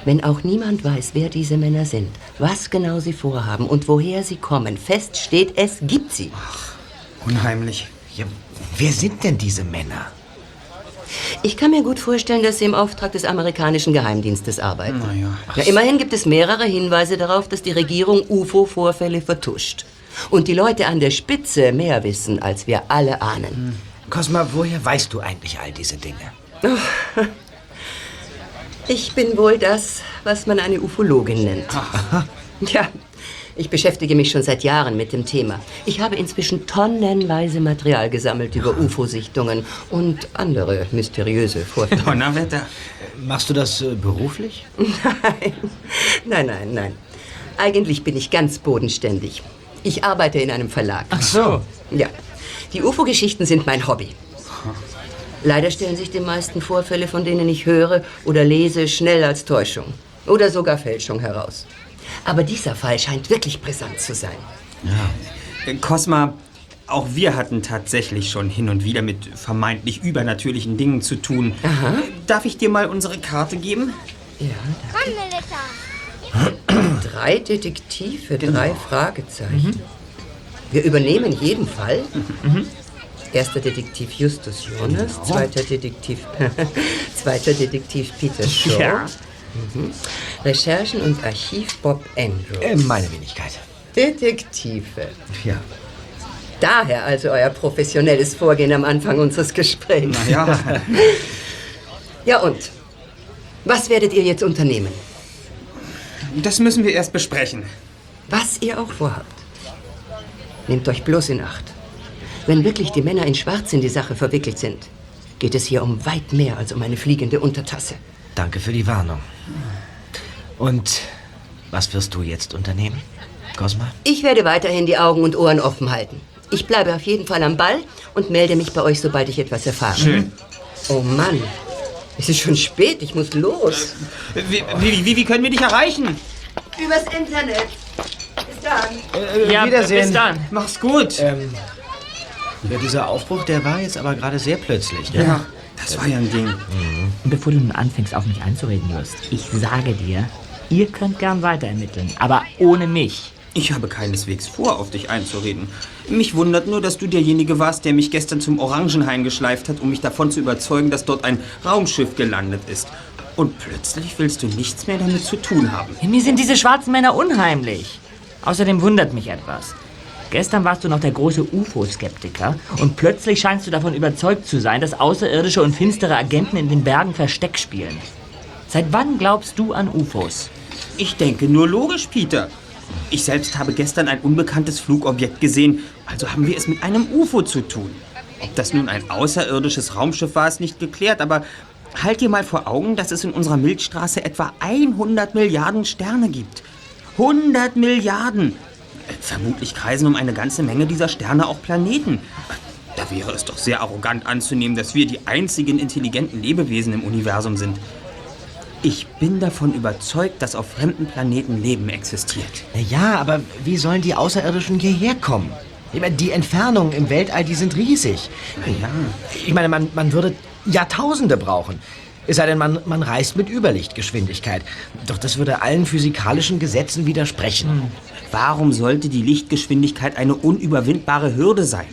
Wenn auch niemand weiß, wer diese Männer sind, was genau sie vorhaben und woher sie kommen, fest steht, es gibt sie. Unheimlich. Ja, wer sind denn diese Männer? Ich kann mir gut vorstellen, dass sie im Auftrag des amerikanischen Geheimdienstes arbeiten. Naja. Ja, immerhin gibt es mehrere Hinweise darauf, dass die Regierung UFO-Vorfälle vertuscht. Und die Leute an der Spitze mehr wissen, als wir alle ahnen. Cosma, woher weißt du eigentlich all diese Dinge? Ich bin wohl das, was man eine Ufologin nennt. Ja, ich beschäftige mich schon seit Jahren mit dem Thema. Ich habe inzwischen tonnenweise Material gesammelt über UFO-Sichtungen und andere mysteriöse Vorfälle. Donnerwetter. Machst du das äh, beruflich? Nein, nein, nein, nein. Eigentlich bin ich ganz bodenständig. Ich arbeite in einem Verlag. Ach so. Ja, die UFO-Geschichten sind mein Hobby. Leider stellen sich die meisten Vorfälle, von denen ich höre oder lese, schnell als Täuschung oder sogar Fälschung heraus. Aber dieser Fall scheint wirklich brisant zu sein. Äh, Cosma, auch wir hatten tatsächlich schon hin und wieder mit vermeintlich übernatürlichen Dingen zu tun. Äh, Darf ich dir mal unsere Karte geben? Drei Detektive, drei Fragezeichen. Wir übernehmen jeden Fall. Erster Detektiv Justus Jonas, zweiter Detektiv, zweiter Detektiv Peter Shaw. Ja. Mhm. Recherchen und Archiv Bob Andrew. Äh, meine Wenigkeit. Detektive. Ja. Daher also euer professionelles Vorgehen am Anfang unseres Gesprächs. Ja. Ja und? Was werdet ihr jetzt unternehmen? Das müssen wir erst besprechen. Was ihr auch vorhabt. Nehmt euch bloß in Acht. Wenn wirklich die Männer in Schwarz in die Sache verwickelt sind, geht es hier um weit mehr als um eine fliegende Untertasse. Danke für die Warnung. Und was wirst du jetzt unternehmen, Cosma? Ich werde weiterhin die Augen und Ohren offen halten. Ich bleibe auf jeden Fall am Ball und melde mich bei euch, sobald ich etwas erfahre. Schön. Oh Mann, es ist schon spät, ich muss los. Wie, wie, wie, wie können wir dich erreichen? Übers Internet. Bis dann. Ja, Wiedersehen. bis dann. Mach's gut. Ähm, Ja, dieser Aufbruch, der war jetzt aber gerade sehr plötzlich. Ne? Ja, das war ja ein Ding. Und bevor du nun anfängst, auf mich einzureden wirst, ich sage dir, ihr könnt gern weiter ermitteln, aber ohne mich. Ich habe keineswegs vor, auf dich einzureden. Mich wundert nur, dass du derjenige warst, der mich gestern zum Orangenhain geschleift hat, um mich davon zu überzeugen, dass dort ein Raumschiff gelandet ist. Und plötzlich willst du nichts mehr damit zu tun haben. Mir sind diese schwarzen Männer unheimlich. Außerdem wundert mich etwas. Gestern warst du noch der große UFO-Skeptiker und plötzlich scheinst du davon überzeugt zu sein, dass außerirdische und finstere Agenten in den Bergen Versteck spielen. Seit wann glaubst du an UFOs? Ich denke nur logisch, Peter. Ich selbst habe gestern ein unbekanntes Flugobjekt gesehen, also haben wir es mit einem UFO zu tun. Ob das nun ein außerirdisches Raumschiff war, ist nicht geklärt, aber halt dir mal vor Augen, dass es in unserer Milchstraße etwa 100 Milliarden Sterne gibt. 100 Milliarden! Vermutlich kreisen um eine ganze Menge dieser Sterne auch Planeten. Da wäre es doch sehr arrogant anzunehmen, dass wir die einzigen intelligenten Lebewesen im Universum sind. Ich bin davon überzeugt, dass auf fremden Planeten Leben existiert. Ja, aber wie sollen die Außerirdischen hierher kommen? Die Entfernungen im Weltall, die sind riesig. Ja. Ich meine, man, man würde Jahrtausende brauchen. Es sei denn, man, man reist mit Überlichtgeschwindigkeit. Doch das würde allen physikalischen Gesetzen widersprechen. Warum sollte die Lichtgeschwindigkeit eine unüberwindbare Hürde sein?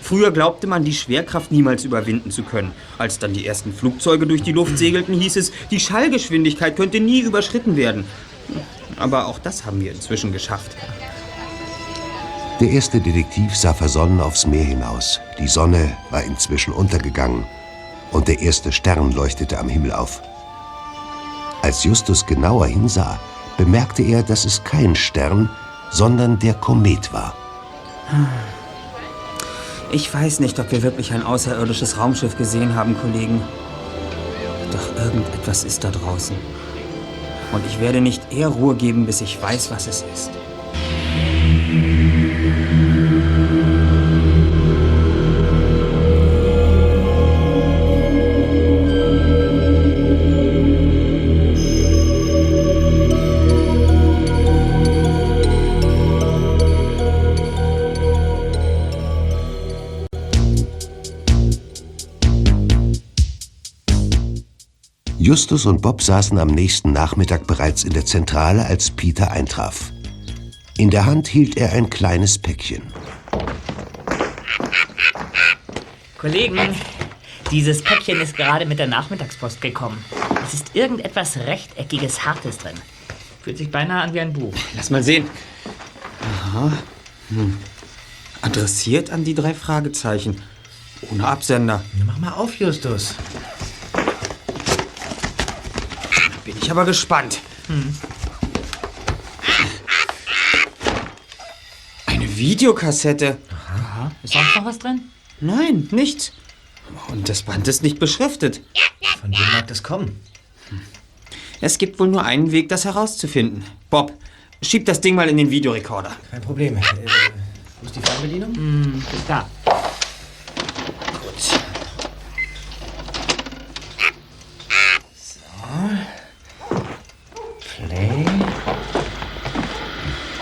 Früher glaubte man, die Schwerkraft niemals überwinden zu können. Als dann die ersten Flugzeuge durch die Luft segelten, hieß es, die Schallgeschwindigkeit könnte nie überschritten werden. Aber auch das haben wir inzwischen geschafft. Der erste Detektiv sah versonnen aufs Meer hinaus. Die Sonne war inzwischen untergegangen und der erste Stern leuchtete am Himmel auf. Als Justus genauer hinsah, bemerkte er, dass es kein Stern, sondern der Komet war. Ich weiß nicht, ob wir wirklich ein außerirdisches Raumschiff gesehen haben, Kollegen. Doch irgendetwas ist da draußen. Und ich werde nicht eher Ruhe geben, bis ich weiß, was es ist. Justus und Bob saßen am nächsten Nachmittag bereits in der Zentrale, als Peter eintraf. In der Hand hielt er ein kleines Päckchen. Kollegen, dieses Päckchen ist gerade mit der Nachmittagspost gekommen. Es ist irgendetwas rechteckiges, hartes drin. Fühlt sich beinahe an wie ein Buch. Lass mal sehen. Aha. Hm. Adressiert an die drei Fragezeichen. Ohne Absender. Na, mach mal auf, Justus. Aber gespannt. Eine Videokassette. Ist sonst noch was drin? Nein, nichts. Und das Band ist nicht beschriftet. Von wem mag das kommen? Es gibt wohl nur einen Weg, das herauszufinden. Bob, schieb das Ding mal in den Videorekorder. Kein Problem. Äh, wo ist die Fernbedienung? Hm, ist da. Gut. So. Play.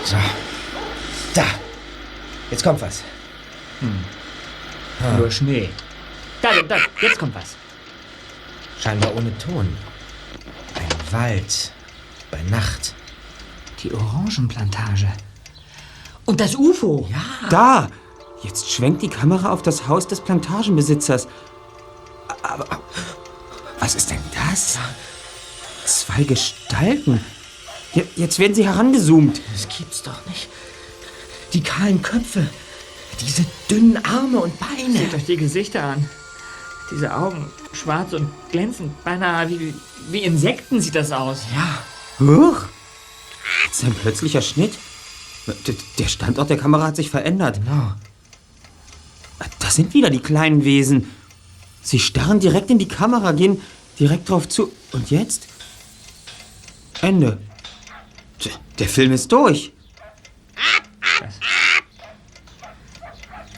So. Da. Jetzt kommt was. Nur Schnee. Da, da, jetzt kommt was. Scheinbar ohne Ton. Ein Wald. Bei Nacht. Die Orangenplantage. Und das UFO. Ja. Da! Jetzt schwenkt die Kamera auf das Haus des Plantagenbesitzers. Aber was ist denn das? Zwei Gestalten. Je- Jetzt werden sie herangezoomt. Das gibt's doch nicht. Die kahlen Köpfe. Diese dünnen Arme und Beine. Seht euch die Gesichter an. Diese Augen, schwarz und glänzend, beinahe wie, wie Insekten sieht das aus. Ja. Huch! Das ist ein plötzlicher Schnitt. Der Standort der Kamera hat sich verändert. Genau. Das sind wieder die kleinen Wesen. Sie starren direkt in die Kamera, gehen direkt drauf zu. Und jetzt? Ende. Der Film ist durch.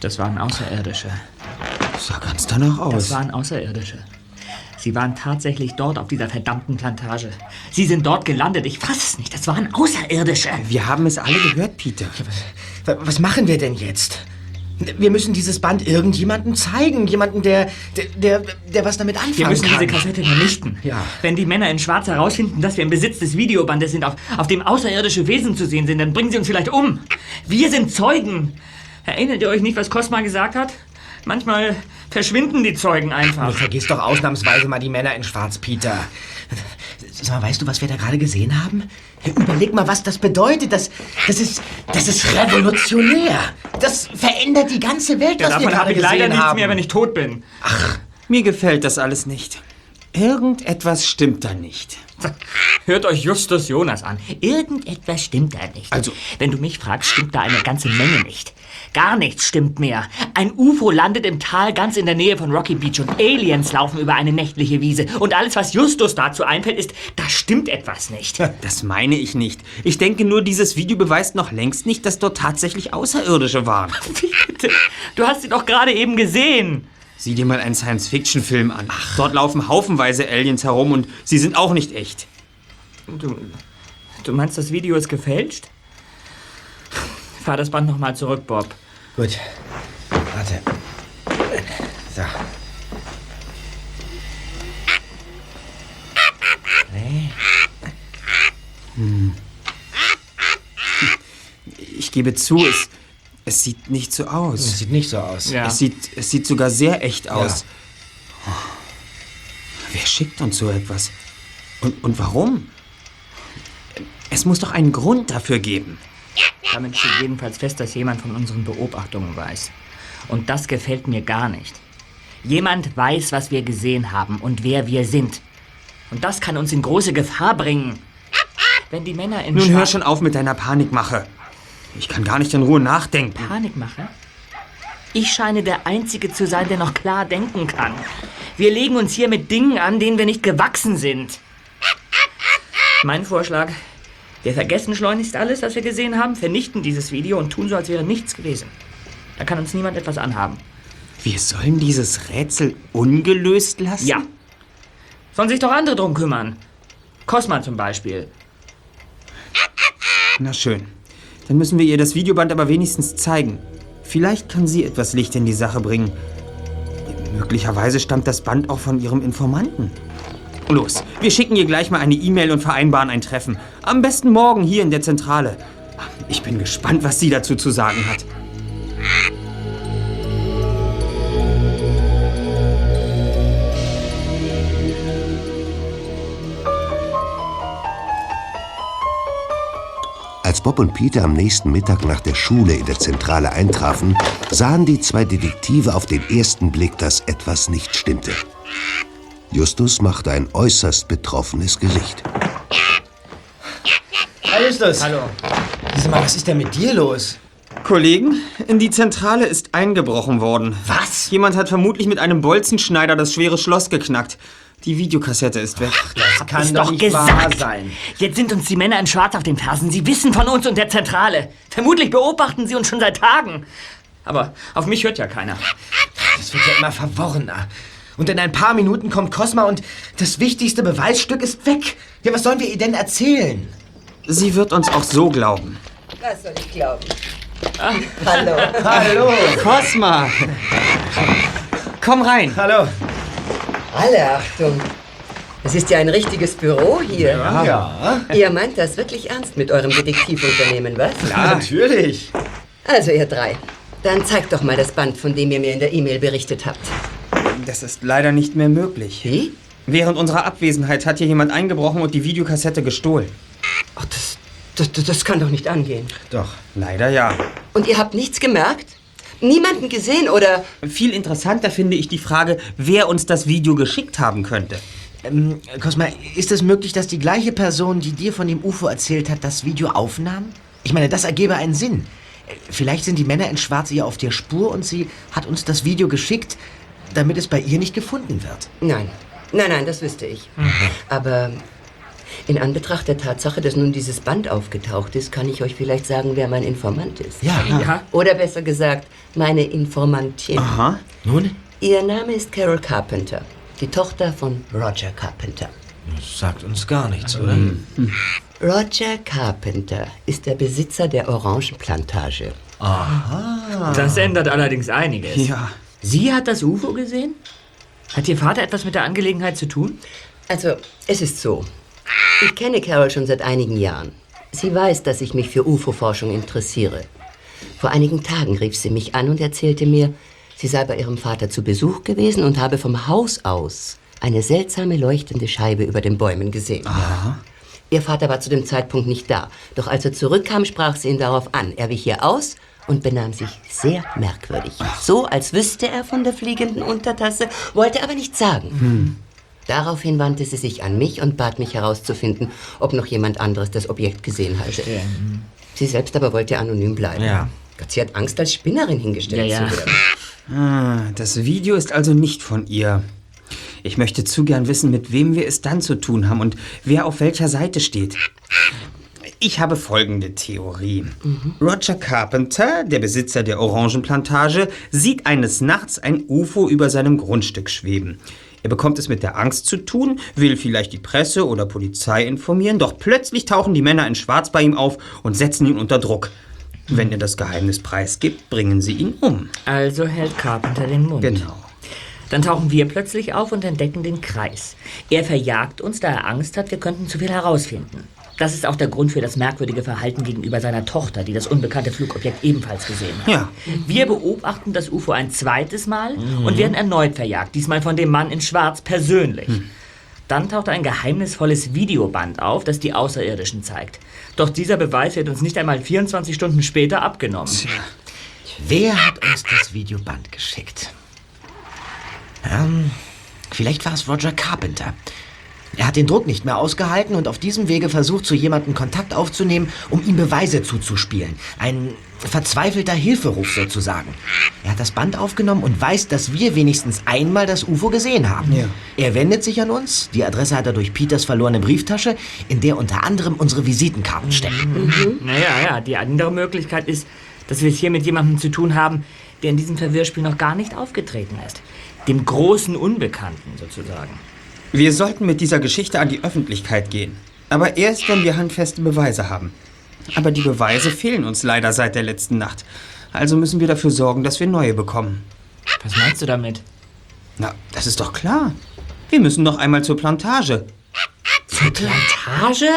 Das waren Außerirdische. Sah ganz danach Das aus. waren Außerirdische. Sie waren tatsächlich dort auf dieser verdammten Plantage. Sie sind dort gelandet. Ich fass es nicht. Das waren Außerirdische. Wir haben es alle gehört, Peter. Was machen wir denn jetzt? Wir müssen dieses Band irgendjemandem zeigen. Jemanden, der, der, der, der was damit anfangen Wir müssen kann. diese Kassette vernichten. Ja. Wenn die Männer in Schwarz herausfinden, dass wir im Besitz des Videobandes sind, auf, auf dem außerirdische Wesen zu sehen sind, dann bringen sie uns vielleicht um. Wir sind Zeugen. Erinnert ihr euch nicht, was Cosma gesagt hat? Manchmal verschwinden die Zeugen einfach. Du vergisst doch ausnahmsweise mal die Männer in Schwarz, Peter. Sag mal, weißt du, was wir da gerade gesehen haben? Überleg mal, was das bedeutet. Das, das, ist, das ist revolutionär. Das verändert die ganze Welt, Ja, was wir davon habe gerade ich leider gesehen nichts haben. mehr, wenn ich tot bin. Mir gefällt das alles nicht. Irgendetwas stimmt da nicht. Hört euch Justus Jonas an. Irgendetwas stimmt da nicht. Also- Wenn du mich fragst, stimmt da eine ganze Menge nicht. Gar nichts stimmt mehr. Ein UFO landet im Tal ganz in der Nähe von Rocky Beach und Aliens laufen über eine nächtliche Wiese. Und alles, was Justus dazu einfällt, ist, da stimmt etwas nicht. Das meine ich nicht. Ich denke nur, dieses Video beweist noch längst nicht, dass dort tatsächlich Außerirdische waren. Bitte, du hast sie doch gerade eben gesehen. Sieh dir mal einen Science-Fiction-Film an. Dort laufen haufenweise Aliens herum und sie sind auch nicht echt. Du, du meinst, das Video ist gefälscht? Fahr das Band nochmal zurück, Bob. Gut. Warte. So. Ich gebe zu, es, es sieht nicht so aus. sieht nicht so aus. Ja. Es, sieht, es sieht sogar sehr echt aus. Wer schickt uns so etwas? Und, und warum? Es muss doch einen Grund dafür geben. Damit steht jedenfalls fest, dass jemand von unseren Beobachtungen weiß. Und das gefällt mir gar nicht. Jemand weiß, was wir gesehen haben und wer wir sind. Und das kann uns in große Gefahr bringen. Wenn die Männer in Nun hör Schwarz- schon auf mit deiner Panikmache. Ich kann gar nicht in Ruhe nachdenken. Panik mache? Ich scheine der Einzige zu sein, der noch klar denken kann. Wir legen uns hier mit Dingen an, denen wir nicht gewachsen sind. Mein Vorschlag, wir vergessen schleunigst alles, was wir gesehen haben, vernichten dieses Video und tun so, als wäre nichts gewesen. Da kann uns niemand etwas anhaben. Wir sollen dieses Rätsel ungelöst lassen? Ja. Sollen sich doch andere drum kümmern. Cosma zum Beispiel. Na schön. Dann müssen wir ihr das Videoband aber wenigstens zeigen. Vielleicht kann sie etwas Licht in die Sache bringen. Möglicherweise stammt das Band auch von ihrem Informanten. Los, wir schicken ihr gleich mal eine E-Mail und vereinbaren ein Treffen. Am besten morgen hier in der Zentrale. Ich bin gespannt, was sie dazu zu sagen hat. Als Bob und Peter am nächsten Mittag nach der Schule in der Zentrale eintrafen, sahen die zwei Detektive auf den ersten Blick, dass etwas nicht stimmte. Justus machte ein äußerst betroffenes Gesicht. Hi, Justus. Hallo. Sag mal, was ist denn mit dir los? Kollegen, in die Zentrale ist eingebrochen worden. Was? Jemand hat vermutlich mit einem Bolzenschneider das schwere Schloss geknackt. Die Videokassette ist weg. Das kann Ist doch doch nicht gesagt. wahr sein. Jetzt sind uns die Männer in Schwarz auf den Fersen. Sie wissen von uns und der Zentrale. Vermutlich beobachten sie uns schon seit Tagen. Aber auf mich hört ja keiner. Das wird ja immer verworrener. Und in ein paar Minuten kommt Cosma und das wichtigste Beweisstück ist weg. Ja, was sollen wir ihr denn erzählen? Sie wird uns auch so glauben. Was soll ich glauben? Hallo. Hallo. Cosma! Komm rein. Hallo. Alle Achtung. Es ist ja ein richtiges Büro hier. Ja, Ihr meint das wirklich ernst mit eurem Detektivunternehmen, was? natürlich. Also ihr drei. Dann zeigt doch mal das Band, von dem ihr mir in der E-Mail berichtet habt. Das ist leider nicht mehr möglich. Wie? Während unserer Abwesenheit hat hier jemand eingebrochen und die Videokassette gestohlen. Oh, das, das, das- das kann doch nicht angehen. Doch. Leider ja. Und ihr habt nichts gemerkt? Niemanden gesehen oder... Viel interessanter finde ich die Frage, wer uns das Video geschickt haben könnte. Ähm, Cosma, ist es möglich, dass die gleiche Person, die dir von dem UFO erzählt hat, das Video aufnahm? Ich meine, das ergebe einen Sinn. Äh, Vielleicht sind die Männer in Schwarz ihr auf der Spur und sie hat uns das Video geschickt, damit es bei ihr nicht gefunden wird. Nein. Nein, nein, das wüsste ich. Aber in Anbetracht der Tatsache, dass nun dieses Band aufgetaucht ist, kann ich euch vielleicht sagen, wer mein Informant ist. Ja, Ja. Oder besser gesagt, meine Informantin. Aha. Nun? Ihr Name ist Carol Carpenter, die Tochter von Roger Carpenter. Das sagt uns gar nichts, oder? Roger Carpenter ist der Besitzer der Orangenplantage. Das ändert allerdings einiges. Ja. Sie hat das UFO gesehen? Hat Ihr Vater etwas mit der Angelegenheit zu tun? Also, es ist so. Ich kenne Carol schon seit einigen Jahren. Sie weiß, dass ich mich für UFO-Forschung interessiere. Vor einigen Tagen rief sie mich an und erzählte mir, sie sei bei ihrem Vater zu Besuch gewesen und habe vom Haus aus eine seltsame leuchtende Scheibe über den Bäumen gesehen. Ihr Vater war zu dem Zeitpunkt nicht da. Doch als er zurückkam, sprach sie ihn darauf an. Er wich ihr aus und benahm sich sehr merkwürdig. So, als wüsste er von der fliegenden Untertasse, wollte aber nichts sagen. Daraufhin wandte sie sich an mich und bat mich herauszufinden, ob noch jemand anderes das Objekt gesehen hatte. Sie selbst aber wollte anonym bleiben. Ja. Gott, sie hat Angst, als Spinnerin hingestellt Ja, ja. zu werden. Ah, das Video ist also nicht von ihr. Ich möchte zu gern wissen, mit wem wir es dann zu tun haben und wer auf welcher Seite steht. Ich habe folgende Theorie. Roger Carpenter, der Besitzer der Orangenplantage, sieht eines Nachts ein UFO über seinem Grundstück schweben. Er bekommt es mit der Angst zu tun, will vielleicht die Presse oder Polizei informieren, doch plötzlich tauchen die Männer in Schwarz bei ihm auf und setzen ihn unter Druck. Wenn er das Geheimnis preisgibt, bringen sie ihn um. Also hält Carpenter den Mund. Genau. Dann tauchen wir plötzlich auf und entdecken den Kreis. Er verjagt uns, da er Angst hat, wir könnten zu viel herausfinden. Das ist auch der Grund für das merkwürdige Verhalten gegenüber seiner Tochter, die das unbekannte Flugobjekt ebenfalls gesehen hat. Ja. Wir beobachten das UFO ein zweites Mal und werden erneut verjagt, diesmal von dem Mann in Schwarz persönlich. Dann taucht ein geheimnisvolles Videoband auf, das die Außerirdischen zeigt. Doch dieser Beweis wird uns nicht einmal 24 Stunden später abgenommen. Wer hat uns das Videoband geschickt? Ähm, vielleicht war es Roger Carpenter. Er hat den Druck nicht mehr ausgehalten und auf diesem Wege versucht, zu jemandem Kontakt aufzunehmen, um ihm Beweise zuzuspielen. Ein verzweifelter Hilferuf sozusagen. Er hat das Band aufgenommen und weiß, dass wir wenigstens einmal das UFO gesehen haben. Ja. Er wendet sich an uns. Die Adresse hat er durch Peters verlorene Brieftasche, in der unter anderem unsere Visitenkarten stecken. Naja, ja, die andere Möglichkeit ist, dass wir es hier mit jemandem zu tun haben, der in diesem Verwirrspiel noch gar nicht aufgetreten ist. Dem großen Unbekannten sozusagen. Wir sollten mit dieser Geschichte an die Öffentlichkeit gehen. Aber erst, wenn wir handfeste Beweise haben. Aber die Beweise fehlen uns leider seit der letzten Nacht. Also müssen wir dafür sorgen, dass wir neue bekommen. Was meinst du damit? Na, das ist doch klar. Wir müssen noch einmal zur Plantage. Zur Plantage?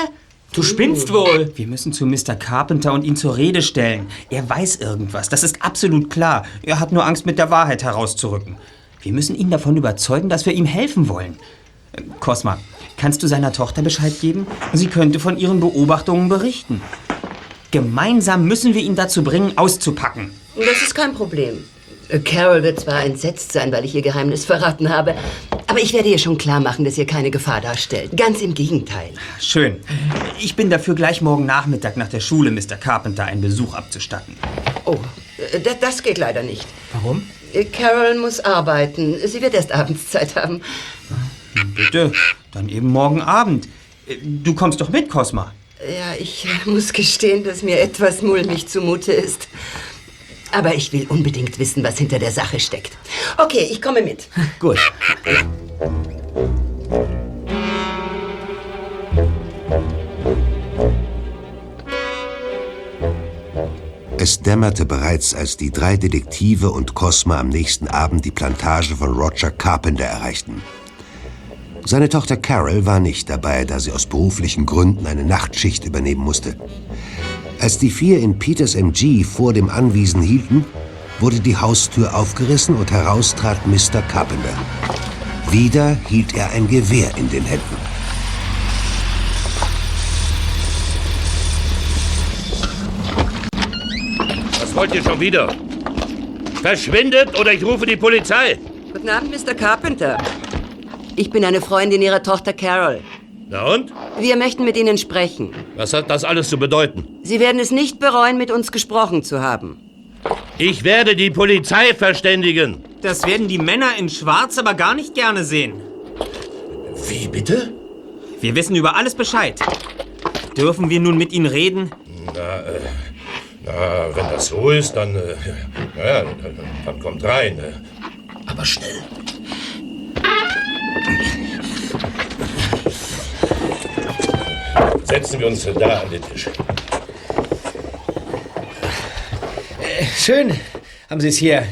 Du spinnst wohl. Wir müssen zu Mr. Carpenter und ihn zur Rede stellen. Er weiß irgendwas, das ist absolut klar. Er hat nur Angst, mit der Wahrheit herauszurücken. Wir müssen ihn davon überzeugen, dass wir ihm helfen wollen. Cosma, kannst du seiner Tochter Bescheid geben? Sie könnte von ihren Beobachtungen berichten. Gemeinsam müssen wir ihn dazu bringen, auszupacken. Das ist kein Problem. Carol wird zwar entsetzt sein, weil ich ihr Geheimnis verraten habe, aber ich werde ihr schon klar machen, dass ihr keine Gefahr darstellt. Ganz im Gegenteil. Schön. Ich bin dafür gleich morgen Nachmittag nach der Schule Mr. Carpenter einen Besuch abzustatten. Oh, äh, das, das geht leider nicht. Warum? Äh, Carol muss arbeiten. Sie wird erst abends Zeit haben. Bitte, dann eben morgen Abend. Äh, Du kommst doch mit, Cosma. Ja, ich muss gestehen, dass mir etwas mulmig zumute ist. Aber ich will unbedingt wissen, was hinter der Sache steckt. Okay, ich komme mit. Gut. Es dämmerte bereits, als die drei Detektive und Cosma am nächsten Abend die Plantage von Roger Carpenter erreichten. Seine Tochter Carol war nicht dabei, da sie aus beruflichen Gründen eine Nachtschicht übernehmen musste. Als die vier in Peters MG vor dem Anwesen hielten, wurde die Haustür aufgerissen und heraus trat Mr. Carpenter. Wieder hielt er ein Gewehr in den Händen. Was wollt ihr schon wieder? Verschwindet oder ich rufe die Polizei. Guten Abend, Mr. Carpenter. Ich bin eine Freundin Ihrer Tochter Carol. Na und? Wir möchten mit Ihnen sprechen. Was hat das alles zu bedeuten? Sie werden es nicht bereuen, mit uns gesprochen zu haben. Ich werde die Polizei verständigen. Das werden die Männer in Schwarz aber gar nicht gerne sehen. Wie bitte? Wir wissen über alles Bescheid. Dürfen wir nun mit ihnen reden? Na, wenn das so ist, dann, äh, naja, dann, dann kommt rein. äh. Aber schnell. Setzen wir uns da an den Tisch. Schön, haben Sie es hier.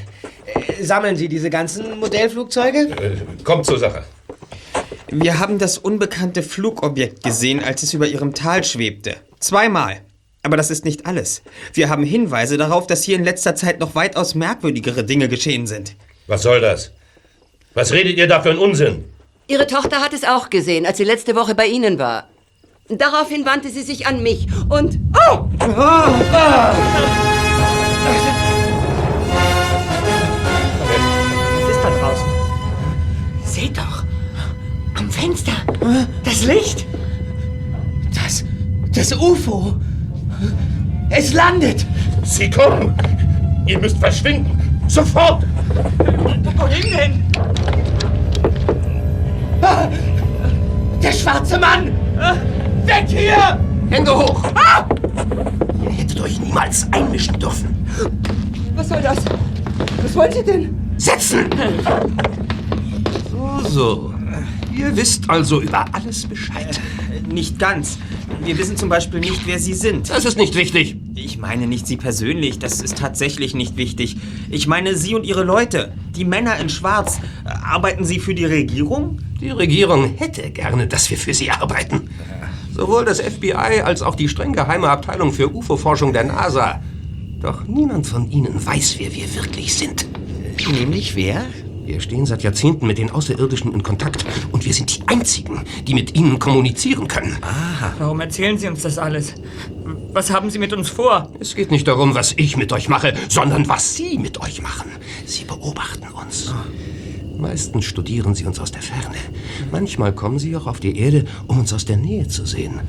Äh, Sammeln Sie diese ganzen Modellflugzeuge? Äh, kommt zur Sache. Wir haben das unbekannte Flugobjekt gesehen, als es über ihrem Tal schwebte. Zweimal. Aber das ist nicht alles. Wir haben Hinweise darauf, dass hier in letzter Zeit noch weitaus merkwürdigere Dinge geschehen sind. Was soll das? Was redet ihr da für einen Unsinn? Ihre Tochter hat es auch gesehen, als sie letzte Woche bei Ihnen war. Daraufhin wandte sie sich an mich und... Oh! Was ist da draußen? Seht doch. Am Fenster. Das Licht. Das. Das UFO. Es landet. Sie kommen! Ihr müsst verschwinden! Sofort! Wohin denn? Ah, Der schwarze Mann. Weg hier. Hände hoch! Ihr hättet euch niemals einmischen dürfen. Was soll das? Was wollen Sie denn? Setzen! So, so. Ihr wisst also über alles Bescheid. Nicht ganz. Wir wissen zum Beispiel nicht, wer Sie sind. Das ist nicht wichtig. Ich meine nicht Sie persönlich, das ist tatsächlich nicht wichtig. Ich meine Sie und Ihre Leute, die Männer in Schwarz. Arbeiten Sie für die Regierung? Die Regierung hätte gerne, dass wir für sie arbeiten. Sowohl das FBI als auch die streng geheime Abteilung für UFO-Forschung der NASA. Doch niemand von ihnen weiß, wer wir wirklich sind. Nämlich wer? Wir stehen seit Jahrzehnten mit den Außerirdischen in Kontakt und wir sind die Einzigen, die mit ihnen kommunizieren können. Warum erzählen Sie uns das alles? Was haben Sie mit uns vor? Es geht nicht darum, was ich mit euch mache, sondern was sie mit euch machen. Sie beobachten uns. Meistens studieren sie uns aus der Ferne. Manchmal kommen sie auch auf die Erde, um uns aus der Nähe zu sehen.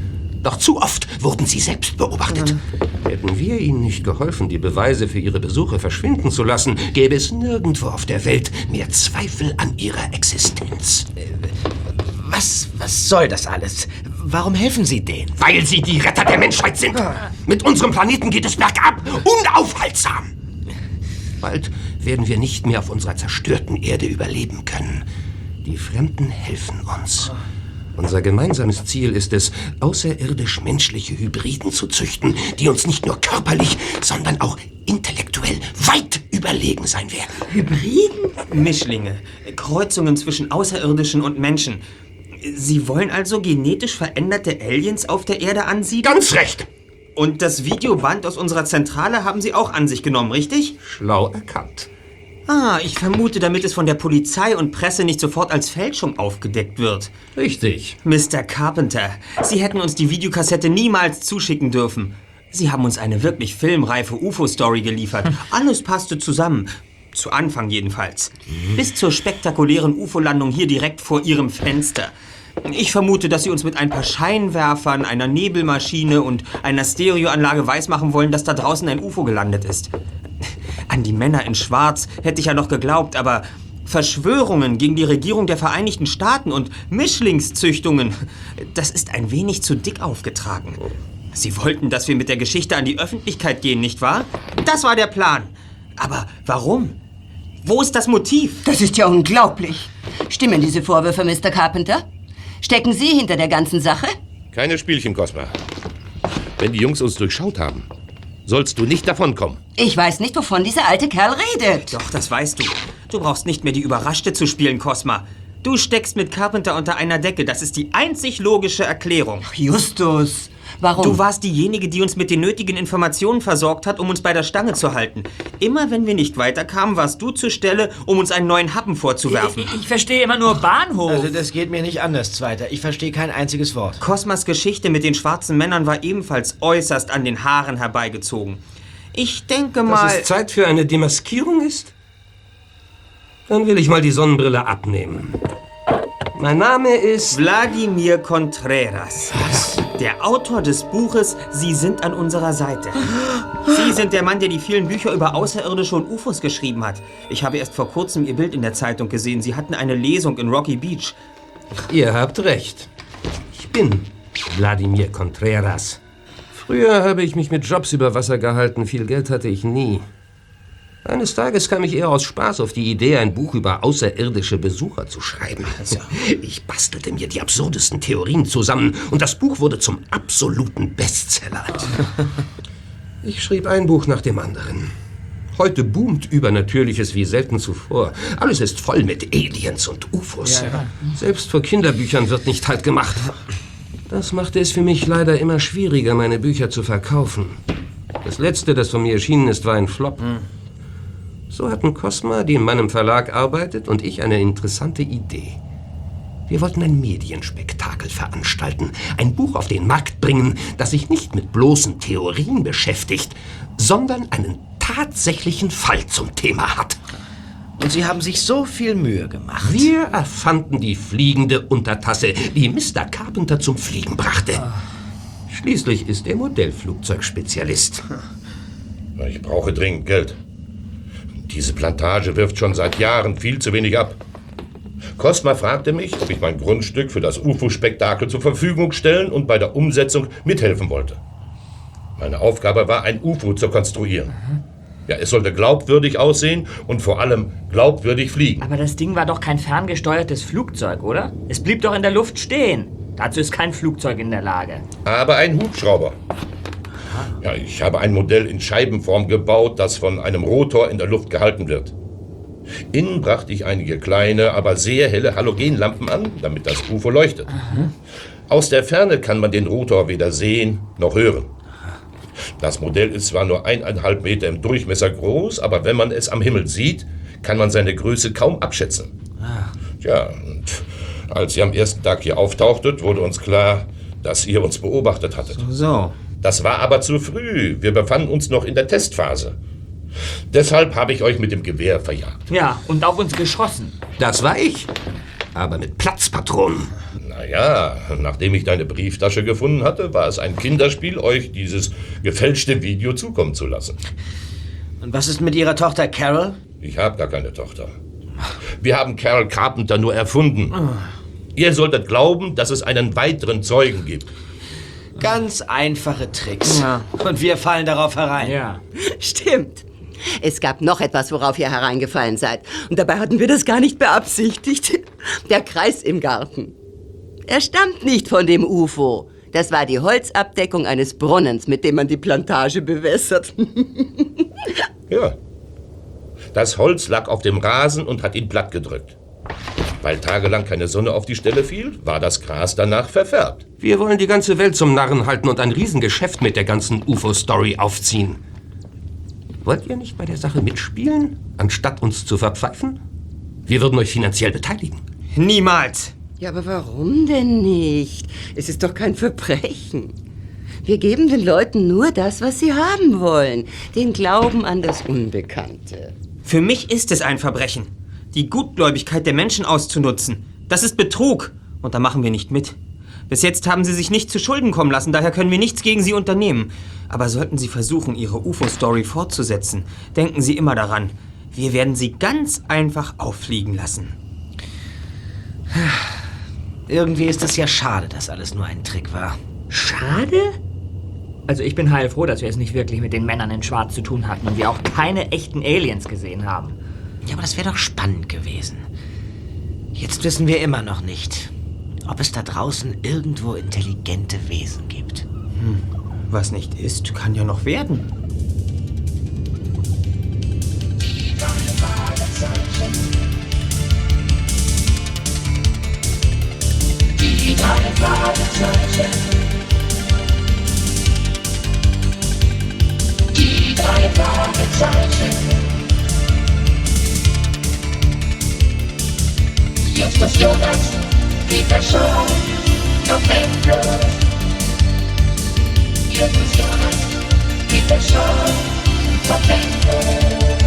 Doch zu oft wurden sie selbst beobachtet. Hätten wir ihnen nicht geholfen, die Beweise für ihre Besuche verschwinden zu lassen, gäbe es nirgendwo auf der Welt mehr Zweifel an ihrer Existenz. Was, was soll das alles? Warum helfen Sie denen? Weil sie die Retter der Menschheit sind. Mit unserem Planeten geht es bergab, unaufhaltsam. Bald werden wir nicht mehr auf unserer zerstörten Erde überleben können. Die Fremden helfen uns. Unser gemeinsames Ziel ist es, außerirdisch menschliche Hybriden zu züchten, die uns nicht nur körperlich, sondern auch intellektuell weit überlegen sein werden. Hybriden? Mischlinge. Kreuzungen zwischen Außerirdischen und Menschen. Sie wollen also genetisch veränderte Aliens auf der Erde ansiedeln? Ganz recht! Und das Videoband aus unserer Zentrale haben Sie auch an sich genommen, richtig? Schlau erkannt. Ah, ich vermute, damit es von der Polizei und Presse nicht sofort als Fälschung aufgedeckt wird. Richtig. Mr. Carpenter, Sie hätten uns die Videokassette niemals zuschicken dürfen. Sie haben uns eine wirklich filmreife UFO-Story geliefert. Alles passte zusammen. Zu Anfang jedenfalls. Bis zur spektakulären UFO-Landung hier direkt vor Ihrem Fenster. Ich vermute, dass Sie uns mit ein paar Scheinwerfern, einer Nebelmaschine und einer Stereoanlage weismachen wollen, dass da draußen ein UFO gelandet ist. An die Männer in Schwarz hätte ich ja noch geglaubt, aber Verschwörungen gegen die Regierung der Vereinigten Staaten und Mischlingszüchtungen, das ist ein wenig zu dick aufgetragen. Sie wollten, dass wir mit der Geschichte an die Öffentlichkeit gehen, nicht wahr? Das war der Plan. Aber warum? Wo ist das Motiv? Das ist ja unglaublich. Stimmen diese Vorwürfe, Mr. Carpenter? Stecken Sie hinter der ganzen Sache? Keine Spielchen, Cosma. Wenn die Jungs uns durchschaut haben, sollst du nicht davonkommen. Ich weiß nicht, wovon dieser alte Kerl redet. Doch, das weißt du. Du brauchst nicht mehr die Überraschte zu spielen, Cosma. Du steckst mit Carpenter unter einer Decke. Das ist die einzig logische Erklärung. Justus, warum? Du warst diejenige, die uns mit den nötigen Informationen versorgt hat, um uns bei der Stange zu halten. Immer wenn wir nicht weiterkamen, warst du zur Stelle, um uns einen neuen Happen vorzuwerfen. Ich, ich verstehe immer nur Bahnhof. Also das geht mir nicht anders, Zweiter. Ich verstehe kein einziges Wort. Cosmas Geschichte mit den schwarzen Männern war ebenfalls äußerst an den Haaren herbeigezogen. Ich denke Dass mal. es Zeit für eine Demaskierung ist? Dann will ich mal die Sonnenbrille abnehmen. Mein Name ist... Wladimir Contreras. Der Autor des Buches Sie sind an unserer Seite. Sie sind der Mann, der die vielen Bücher über Außerirdische und UFOs geschrieben hat. Ich habe erst vor kurzem Ihr Bild in der Zeitung gesehen. Sie hatten eine Lesung in Rocky Beach. Ihr habt recht. Ich bin Wladimir Contreras. Früher habe ich mich mit Jobs über Wasser gehalten. Viel Geld hatte ich nie. Eines Tages kam ich eher aus Spaß auf die Idee, ein Buch über außerirdische Besucher zu schreiben. Ich bastelte mir die absurdesten Theorien zusammen und das Buch wurde zum absoluten Bestseller. Ich schrieb ein Buch nach dem anderen. Heute boomt Übernatürliches wie selten zuvor. Alles ist voll mit Aliens und UFOs. Selbst vor Kinderbüchern wird nicht halt gemacht. Das machte es für mich leider immer schwieriger, meine Bücher zu verkaufen. Das letzte, das von mir erschienen ist, war ein Flop. So hatten Cosma, die in meinem Verlag arbeitet, und ich eine interessante Idee. Wir wollten ein Medienspektakel veranstalten, ein Buch auf den Markt bringen, das sich nicht mit bloßen Theorien beschäftigt, sondern einen tatsächlichen Fall zum Thema hat. Und Sie haben sich so viel Mühe gemacht. Wir erfanden die fliegende Untertasse, die Mr. Carpenter zum Fliegen brachte. Schließlich ist er Modellflugzeugspezialist. Ich brauche dringend Geld. Diese Plantage wirft schon seit Jahren viel zu wenig ab. Cosma fragte mich, ob ich mein Grundstück für das UFO-Spektakel zur Verfügung stellen und bei der Umsetzung mithelfen wollte. Meine Aufgabe war, ein UFO zu konstruieren. Ja, es sollte glaubwürdig aussehen und vor allem glaubwürdig fliegen. Aber das Ding war doch kein ferngesteuertes Flugzeug, oder? Es blieb doch in der Luft stehen. Dazu ist kein Flugzeug in der Lage. Aber ein Hubschrauber. Ja, ich habe ein Modell in Scheibenform gebaut, das von einem Rotor in der Luft gehalten wird. Innen brachte ich einige kleine, aber sehr helle Halogenlampen an, damit das UFO leuchtet. Aus der Ferne kann man den Rotor weder sehen noch hören. Das Modell ist zwar nur eineinhalb Meter im Durchmesser groß, aber wenn man es am Himmel sieht, kann man seine Größe kaum abschätzen. Tja, und als ihr am ersten Tag hier auftauchtet, wurde uns klar, dass ihr uns beobachtet hattet. So. Das war aber zu früh. Wir befanden uns noch in der Testphase. Deshalb habe ich euch mit dem Gewehr verjagt. Ja, und auf uns geschossen. Das war ich. Aber mit Platzpatronen. Naja, nachdem ich deine Brieftasche gefunden hatte, war es ein Kinderspiel, euch dieses gefälschte Video zukommen zu lassen. Und was ist mit Ihrer Tochter Carol? Ich habe gar keine Tochter. Wir haben Carol Carpenter nur erfunden. Ihr solltet glauben, dass es einen weiteren Zeugen gibt. Ganz einfache Tricks. Und wir fallen darauf herein. Ja. Stimmt. Es gab noch etwas, worauf ihr hereingefallen seid. Und dabei hatten wir das gar nicht beabsichtigt. Der Kreis im Garten. Er stammt nicht von dem UFO. Das war die Holzabdeckung eines Brunnens, mit dem man die Plantage bewässert. Ja. Das Holz lag auf dem Rasen und hat ihn platt gedrückt. Weil tagelang keine Sonne auf die Stelle fiel, war das Gras danach verfärbt. Wir wollen die ganze Welt zum Narren halten und ein Riesengeschäft mit der ganzen UFO-Story aufziehen. Wollt ihr nicht bei der Sache mitspielen, anstatt uns zu verpfeifen? Wir würden euch finanziell beteiligen. Niemals. Ja, aber warum denn nicht? Es ist doch kein Verbrechen. Wir geben den Leuten nur das, was sie haben wollen. Den Glauben an das Unbekannte. Für mich ist es ein Verbrechen. Die Gutgläubigkeit der Menschen auszunutzen. Das ist Betrug. Und da machen wir nicht mit. Bis jetzt haben sie sich nicht zu Schulden kommen lassen, daher können wir nichts gegen sie unternehmen. Aber sollten sie versuchen, ihre UFO-Story fortzusetzen, denken sie immer daran. Wir werden sie ganz einfach auffliegen lassen. Irgendwie ist es ja schade, dass alles nur ein Trick war. Schade? Also ich bin heilfroh, dass wir es nicht wirklich mit den Männern in Schwarz zu tun hatten und wir auch keine echten Aliens gesehen haben. Ja, aber das wäre doch spannend gewesen. Jetzt wissen wir immer noch nicht, ob es da draußen irgendwo intelligente Wesen gibt. Was nicht ist, kann ja noch werden. Die drei Fragezeichen. Die drei Fragezeichen. Jetzt ist Jonas, Peter Shaw, noch endlos. Jetzt ist Jonas, Peter Shaw, noch endlos.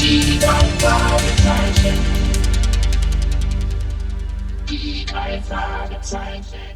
Die drei Fragezeichen. Die drei Fragezeichen.